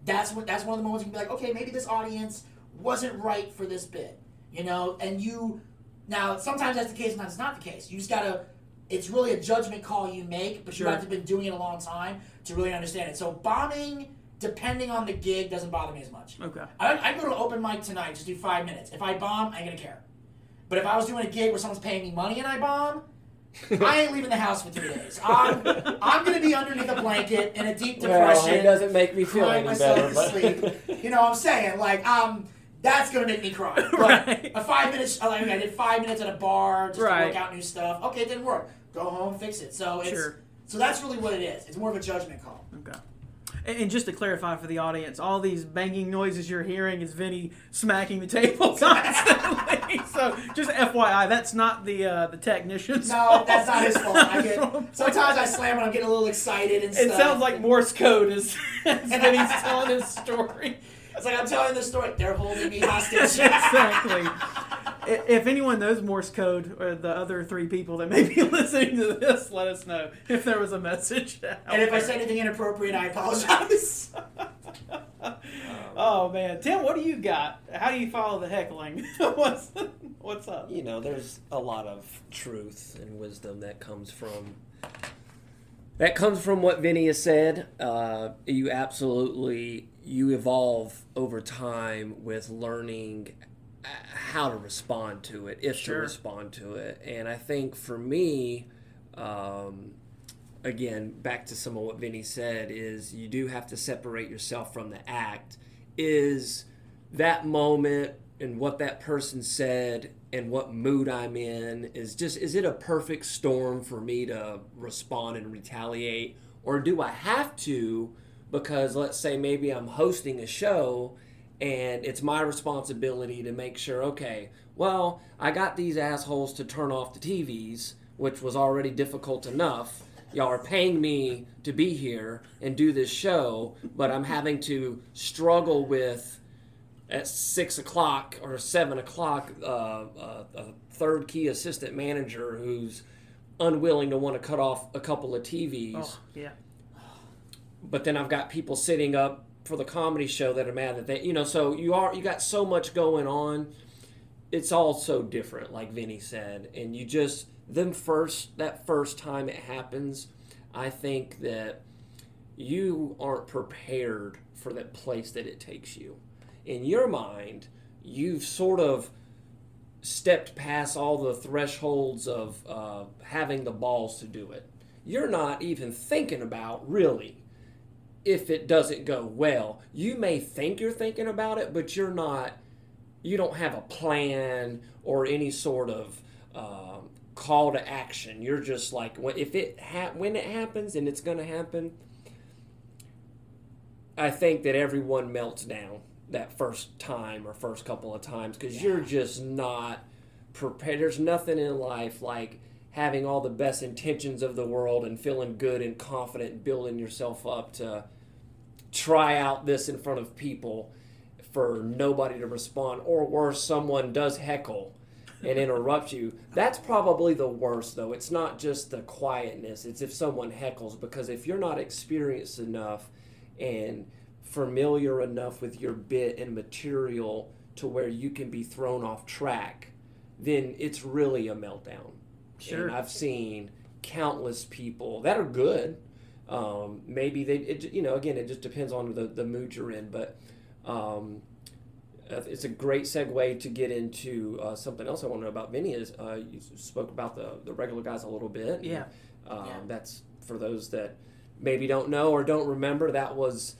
That's what. That's one of the moments you can be like, okay, maybe this audience wasn't right for this bit, you know. And you now sometimes that's the case, sometimes it's not the case. You just gotta. It's really a judgment call you make, but Sure. you have to been doing it a long time to really understand it. So bombing, depending on the gig, doesn't bother me as much. Okay. I, I go to open mic tonight, just do five minutes. If I bomb, I ain't gonna care. But if I was doing a gig where someone's paying me money and I bomb, I ain't leaving the house for three days. I'm, I'm gonna be underneath a blanket in a deep Well, depression. it doesn't make me feel crying any myself better. to but- sleep. You know what I'm saying? Like, um, that's gonna make me cry. But Right. a five minutes, like I did five minutes at a bar just to Right. work out new stuff. Okay, it didn't work. Go home, fix it. So it's Sure. so that's really what it is. It's more of a judgment call. Okay. And, just to clarify for the audience, all these banging noises you're hearing is Vinny smacking the table constantly. so just FYI, that's not the uh, the technician's No, fault. that's not his fault. I get sometimes I slam when I'm getting a little excited and stuff. It sounds like Morse code is as Vinny's telling his story. It's like I'm telling the story. They're holding me hostage. exactly. I- If anyone knows Morse code, or the other three people that may be listening to this, let us know if there was a message. and if I there. say anything inappropriate, I apologize. oh man, Tim, what do you got? How do you follow the heckling? what's what's up? you know, there's a lot of truth and wisdom that comes from that comes from what Vinny has said. Uh, you absolutely you evolve over time with learning uh, how to respond to it, if Sure. to respond to it. And I think for me, um, again, back to some of what Vinny said, is you do have to separate yourself from the act. Is that moment and what that person said and what mood I'm in is just is it a perfect storm for me to respond and retaliate or do I have to because let's say maybe I'm hosting a show and it's my responsibility to make sure okay well I got these assholes to turn off the TVs which was already difficult enough y'all are paying me to be here and do this show but I'm having to struggle with at six o'clock or seven o'clock, uh, uh, a third key assistant manager who's unwilling to want to cut off a couple of TVs. Oh, yeah. But then I've got people sitting up for the comedy show that are mad that you know, so you are you got so much going on. It's all so different, like Vinny said, and you just them first that first time it happens. I think that you aren't prepared for that place that it takes you. In your mind, you've sort of stepped past all the thresholds of uh, having the balls to do it. You're not even thinking about really if it doesn't go well. You may think you're thinking about it, but you're not. You don't have a plan or any sort of um, call to action. You're just like, if it ha- when it happens and it's going to happen, I think that everyone melts down that first time or first couple of times because you're just not prepared. There's nothing in life like having all the best intentions of the world and feeling good and confident and building yourself up to try out this in front of people for nobody to respond or worse someone does heckle and interrupt you. That's probably the worst though. It's not just the quietness. It's if someone heckles because if you're not experienced enough and familiar enough with your bit and material to where you can be thrown off track then it's really a meltdown. Sure. and i've seen countless people that are good um, maybe they, it, you know, again, it just depends on the, the mood you're in. But um, uh, it's a great segue to get into uh, something else I want to know about Vinny. Is uh, you spoke about the the regular guys a little bit. Yeah. Um, Yeah. That's for those that maybe don't know or don't remember. That was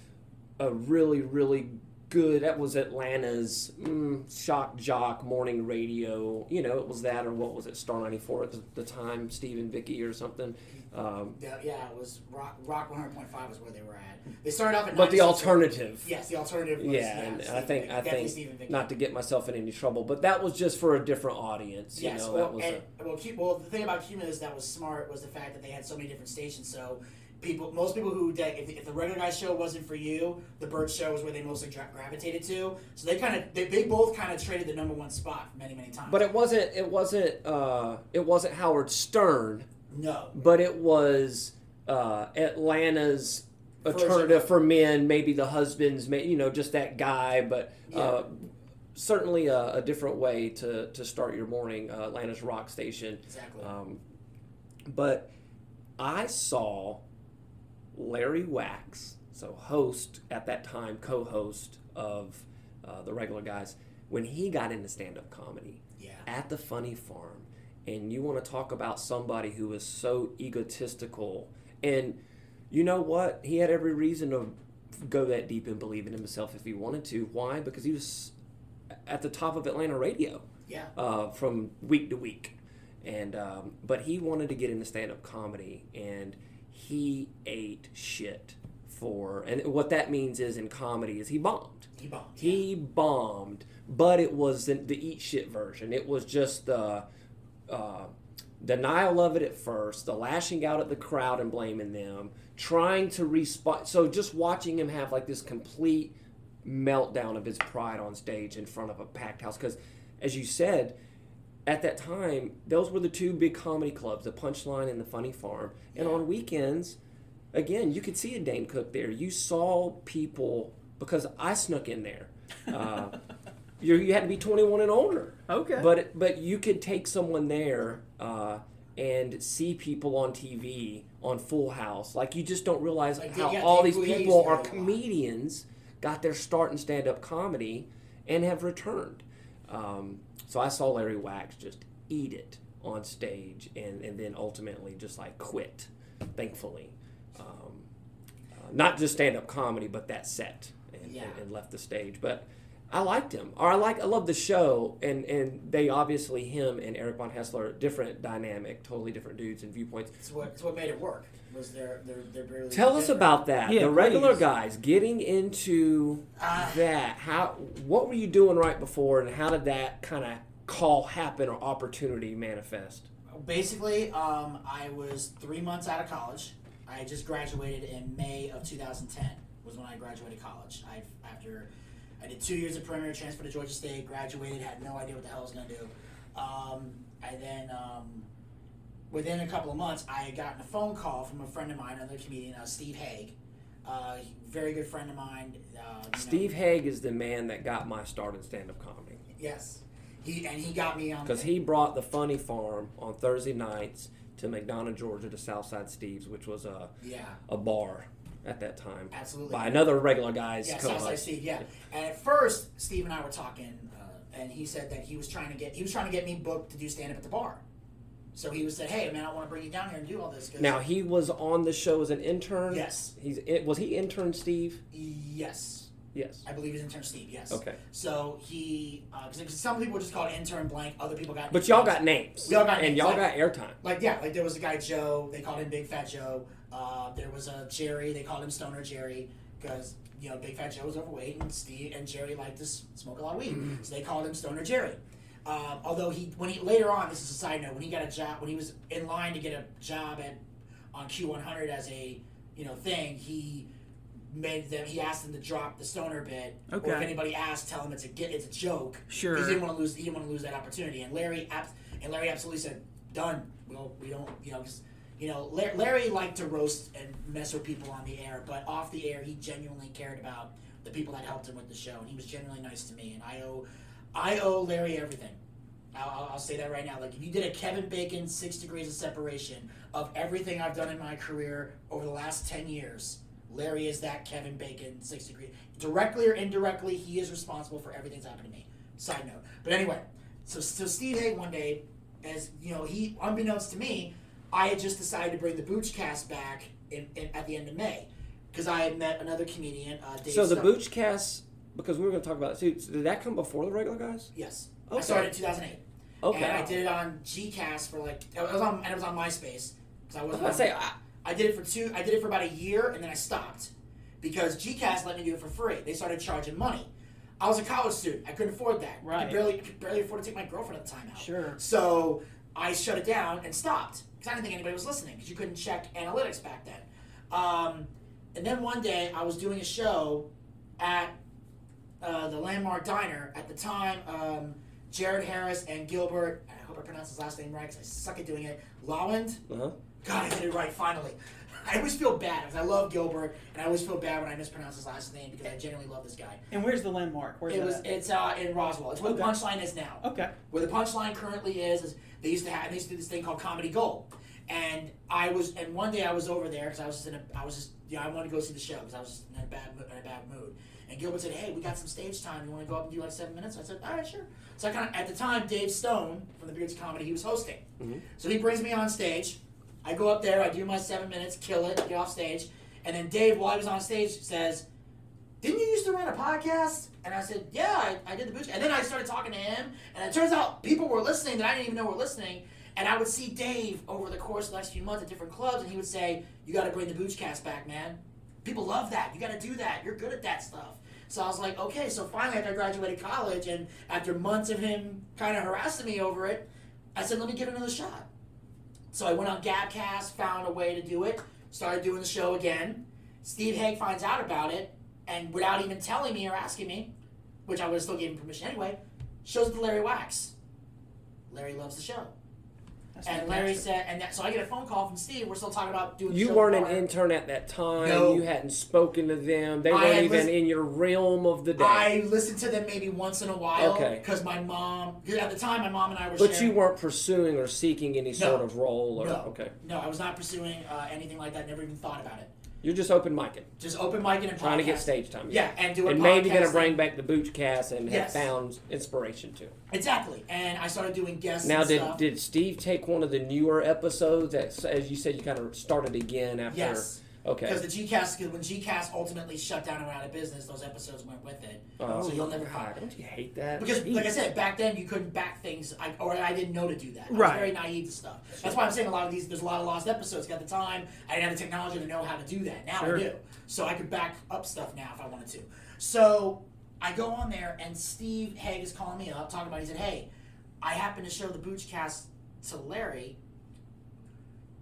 a really really good. That was Atlanta's mm, shock jock morning radio. You know, it was that or what was it? Star ninety four at the, the time. Steve and Vicky or something. Um, Yeah, yeah, it was Rock Rock 100.5 was where they were at. They started off at but the 96. alternative. Yes, the alternative was yeah, and I think Vick- I think Stephen not to get myself in any trouble, but that was just for a different audience. You Yes, know, well, that was and, a, well, well, the thing about Cumulus that was smart was the fact that they had so many different stations. So people, most people who if, if the regular guy show wasn't for you, the Bert show was where they mostly gra- gravitated to. So they kind of they, they both kind of traded the number one spot many many times. but it wasn't it wasn't uh, it wasn't Howard Stern, no, but it was uh, Atlanta's alternative for men. Maybe the husbands, may, you know, just that guy, but. Yeah. Uh, Certainly a, a different way to, to start your morning, uh, Atlanta's rock station. exactly. Um, but I saw Larry Wachs, so host at that time, co-host of uh, the regular guys, when he got into stand-up comedy yeah, at the Funny Farm, and you want to talk about somebody who is so egotistical, and you know what? He had every reason to go that deep and believe in himself if he wanted to. Why? Because he was at the top of Atlanta radio yeah. uh, from week to week. And um, but he wanted to get into stand up comedy, and he ate shit for. And what that means is in comedy is he bombed. He bombed. He bombed, but it was the, the eat shit version. It was just the uh, denial of it at first, the lashing out at the crowd and blaming them, trying to respond. So just watching him have like this complete meltdown of his pride on stage in front of a packed house. Because, as you said, at that time, those were the two big comedy clubs, the Punchline and the Funny Farm. And on weekends, again, you could see a Dane Cook there. You saw people because I snuck in there. Uh, you you had to be 21 and older. Okay. But but you could take someone there uh, and see people on TV on Full House. Like you just don't realize Like, how all these people are do it a lot. comedians, got their start in stand-up comedy, and have returned. Um, so I saw Larry Wachs just eat it on stage, and and then ultimately just like quit. Thankfully. Um, uh, not just stand-up comedy, but that set, and, Yeah. and, and left the stage. But I liked him, or I like I love the show, and and they obviously him and Eric Von Haessler different dynamic, totally different dudes and viewpoints. It's what it's what made it work. Was their their their barely Tell us different. about that. Yeah, the regular guys getting into Ah. that. How what were you doing right before, and how did that kind of call happen or opportunity manifest? Basically, um, I was three months out of college. I just graduated in May of 2010. Was when I graduated college. I after I did two years of perimeter, transferred to Georgia State, graduated, had no idea what the hell I was gonna do. Um, and then um, within a couple of months, I had gotten a phone call from a friend of mine, another comedian, uh, Steve Haig. Uh, very good friend of mine. Uh, you know- Steve Haig is the man that got my start in stand-up comedy Yes. He and he got me on because he brought the Funny Farm on Thursday nights to McDonough, Georgia, to Southside Steve's, which was a Yeah. a bar at that time. Absolutely. By another regular guy's Yeah, co-host. Southside Steve. Yeah, and at first, Steve and I were talking, uh, and he said that he was trying to get he was trying to get me booked to do stand up at the bar. So he was said, "Hey, man, I want to bring you down here and do all this." 'cause- Now he was on the show as an intern. Yes. He's was he intern Steve? yes, Yes. I believe he's intern Steve. Yes. Okay. So he, because some people just called it intern blank, other people got. But y'all got names. We all got and names, y'all like- got airtime. Like yeah, like there was a guy Joe. They called him Big Fat Joe. Uh, there was a Jerry. They called him Stoner Jerry. because you know Big Fat Joe was overweight and Steve and Jerry liked to s- smoke a lot of weed, so they called him Stoner Jerry. Um, although he, when he later on, this is a side note, when he got a job, when he was in line to get a job at on Q100 as a you know thing, he made them. He asked them to drop the stoner bit. Or if anybody asked, tell him it's a get, it's a joke. Sure. He didn't want to lose. He didn't want to lose that opportunity. And Larry, and Larry absolutely said, "Done. Well, we don't. You know, 'cause, you know, Larry liked to roast and mess with people on the air, but off the air, he genuinely cared about the people that helped him with the show, and he was genuinely nice to me. And I owe, I owe Larry everything. I'll, I'll- say that right now. Like, if you did a Kevin Bacon six degrees of separation of everything I've done in my career over the last 10 years, Larry is that Kevin Bacon six degree. Directly or indirectly, he is responsible for everything that's happened to me. Side note. But anyway, so, so Steve Haig one day, as you know, he, unbeknownst to me, I had just decided to bring the Boochcast back in, in, at the end of May. Because I had met another comedian, uh, Dave So the Stone. Boochcast, because we were going to talk about it too. Did that come before the regular guys? Yes. Okay. I started in 2008. Okay. And I did it on Gcast for like it was on and it was on MySpace because I wasn't. I on- say I, I did it for two. I did it for about a year and then I stopped because Gcast let me do it for free. They started charging money. I was a college student. I couldn't afford that. I Right. could barely could barely afford to take my girlfriend at the time out. Sure. So I shut it down and stopped because I didn't think anybody was listening because you couldn't check analytics back then. Um, and then one day I was doing a show at uh, the Landmark Diner. At the time, um, Jared Harris and Gilbert, I hope I pronounced his last name right because I suck at doing it, Lawand. uh-huh. God, I did it right finally. I always feel bad because I love Gilbert, and I always feel bad when I mispronounce his last name because I genuinely love this guy. And where's the landmark? Where's It that was at? it's uh, in Roswell. It's where the punchline is now. Okay. Where the punchline currently is, is they used to have they used to do this thing called Comedy Gold, and I was and one day I was over there because I was just in a I was just you know I wanted to go see the show because I was just in a bad mo- in a bad mood. And Gilbert said, "Hey, we got some stage time. You want to go up and do like seven minutes?" I said, "All right, sure." So I kind of at the time Dave Stone from the Beards Comedy he was hosting, so he brings me on stage. I go up there, I do my seven minutes, kill it, get off stage, and then Dave, while I was on stage, says, didn't you used to run a podcast? And I said, yeah, I, I did the booch. And then I started talking to him, and it turns out people were listening that I didn't even know were listening. And I would see Dave over the course of the next few months at different clubs, and he would say, you got to bring the Boochcast back, man. People love that. You got to do that. You're good at that stuff. So I was like, okay. So finally, after I graduated college, and after months of him kind of harassing me over it, I said, let me give it another shot. So I went on Gabcast, found a way to do it, started doing the show again. Steve Haig finds out about it, and without even telling me or asking me, which I would have still given permission anyway, shows it to Larry Wachs. Larry loves the show. That's And Larry fantastic. said, and that, so I get a phone call from Steve. We're still talking about doing the You show weren't an intern at that time. No. You hadn't spoken to them. They I weren't even lis- in your realm of the day. I listened to them maybe once in a while Okay. because my mom, at the time, my mom and I were but sharing. you weren't pursuing or seeking any sort of role or no, okay. no, I was not pursuing uh, anything like that. Never even thought about it. You're just open micing. Just open micing and Trying to get podcasting. stage time. Yeah, and do a and maybe podcasting. gonna bring back the Boochcast and Yes. have found inspiration too. Exactly, and I started doing guests. Now, and did stuff. did Steve take one of the newer episodes that, as you said, you kind of started again after? Yes. Okay. Because the Gcast, cause when Gcast ultimately shut down and went out of business, those episodes went with it. Oh, so you'll never find. don't you hate that? Because, like I said, back then you couldn't back things, I, or I didn't know to do that. I was Right. very naive to stuff. That's why I'm saying a lot of these. There's a lot of lost episodes. At the time, I didn't have the technology to know how to do that. Now Sure. I do, so I could back up stuff now if I wanted to. So I go on there, and Steve Haig is calling me up, talking about. He said, "Hey, I happen to show the Boochcast to Larry,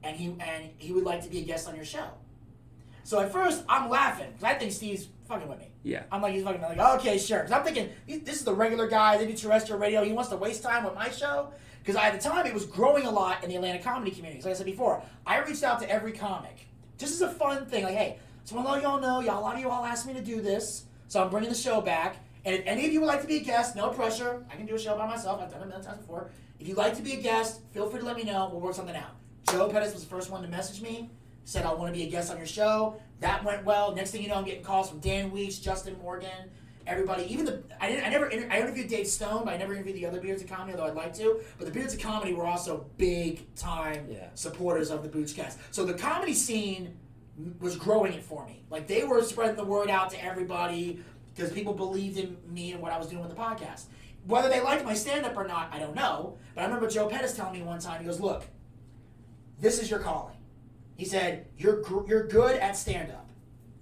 and he and he would like to be a guest on your show." So at first, I'm laughing because I think Steve's fucking with me. Yeah. I'm like, he's fucking I'm like, oh, okay, sure. Because I'm thinking, this is the regular guy. They do terrestrial radio. He wants to waste time with my show. Because at the time, it was growing a lot in the Atlanta comedy community. Like I said before, I reached out to every comic. Just as a fun thing. Like, hey, so lot of y'all know, y'all, a lot of you all asked me to do this. So I'm bringing the show back. And if any of you would like to be a guest, no pressure. I can do a show by myself. I've done it a million times before. If you'd like to be a guest, feel free to let me know. We'll work something out. Joe Pettis was the first one to message me. Said I want to be a guest on your show. That went well. Next thing you know, I'm getting calls from Dan Weeks, Justin Morgan, everybody. Even the I didn't I never inter- I interviewed Dave Stone, but I never interviewed the other Beards of Comedy, although I'd like to. But the Beards of Comedy were also big time Yeah. supporters of the Boochcast. So the comedy scene was growing it for me. Like they were spreading the word out to everybody because people believed in me and what I was doing with the podcast. Whether they liked my stand up or not, I don't know. But I remember Joe Pettis telling me one time, he goes, Look, this is your calling. He said, You're, gr- you're good at stand up.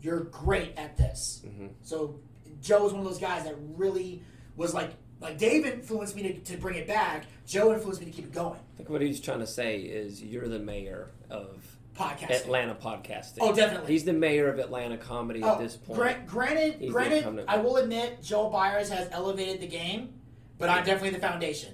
you're great at this. Mm-hmm. So Joe was one of those guys that really was like like Dave influenced me to, to bring it back. Joe influenced me to keep it going. I think what he's trying to say is you're the mayor of Podcasting. Atlanta podcasting. Oh, definitely. He's the mayor of Atlanta comedy at this point. Oh, Gra- granted, He's granted, I will admit Joe Byers has elevated the game, but I'm definitely the foundation.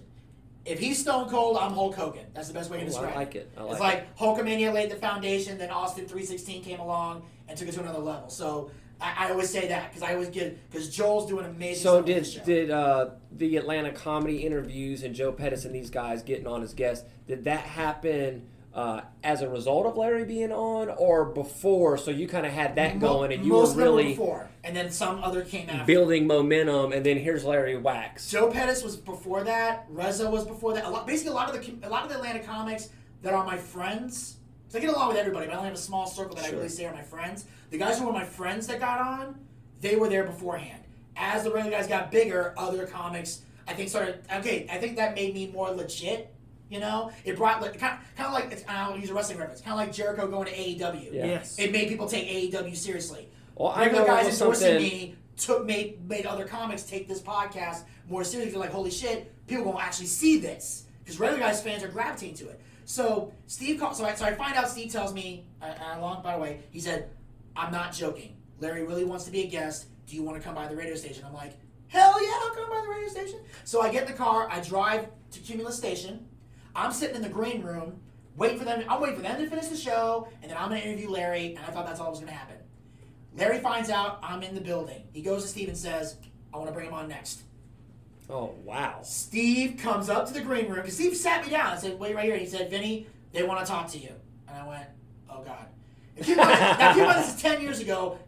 If he's Stone Cold, I'm Hulk Hogan. That's the best way to describe Oh, I like it. I it's like like Hulkamania laid the foundation, then Austin 316 came along and took it to another level. So I, I always say that because I always get because Joel's doing amazing. So did did uh, the Atlanta comedy interviews and Joe Pettis and these guys getting on as guests? Did that happen uh, as a result of Larry being on, or before? So you kind of had that Mo- going, and you were really before, and then some other came after. building momentum, and then here's Larry Wachs. Joe Pettis was before that. Reza was before that. A lot, basically, a lot of the a lot of the Atlanta comics that are my friends. So I get along with everybody, but I only have a small circle that I really say are my friends. The guys who were my friends that got on, they were there beforehand. As the regular guys got bigger, other comics I think started. Okay, I think that made me more legit. You know, it brought like kind of, kind of like it's, I'll use a wrestling reference, kind of like Jericho going to AEW. Yeah. Yes. It made people take AEW seriously. Well, I Regular guys endorsing something- me took made made other comics take this podcast more seriously. They're like, holy shit, people gonna actually see this because regular guys fans are gravitating to it. So Steve, call, so I so I find out Steve tells me, uh, uh, along by the way, he said, I'm not joking. Larry really wants to be a guest. Do you want to come by the radio station? I'm like, hell yeah, I'll come by the radio station. So I get in the car, I drive to Cumulus Station. I'm sitting in the green room, waiting for them. I'm waiting for them to finish the show, and then I'm gonna interview Larry. And I thought that's all that was gonna happen. Larry finds out I'm in the building. He goes to Steve and says, I want to bring him on next. Oh wow! Steve comes up to the green room because Steve sat me down and said, Wait right here. He said, Vinny, they want to talk to you. And I went, Oh God. And keep in mind, now keep in mind this is 10 years ago.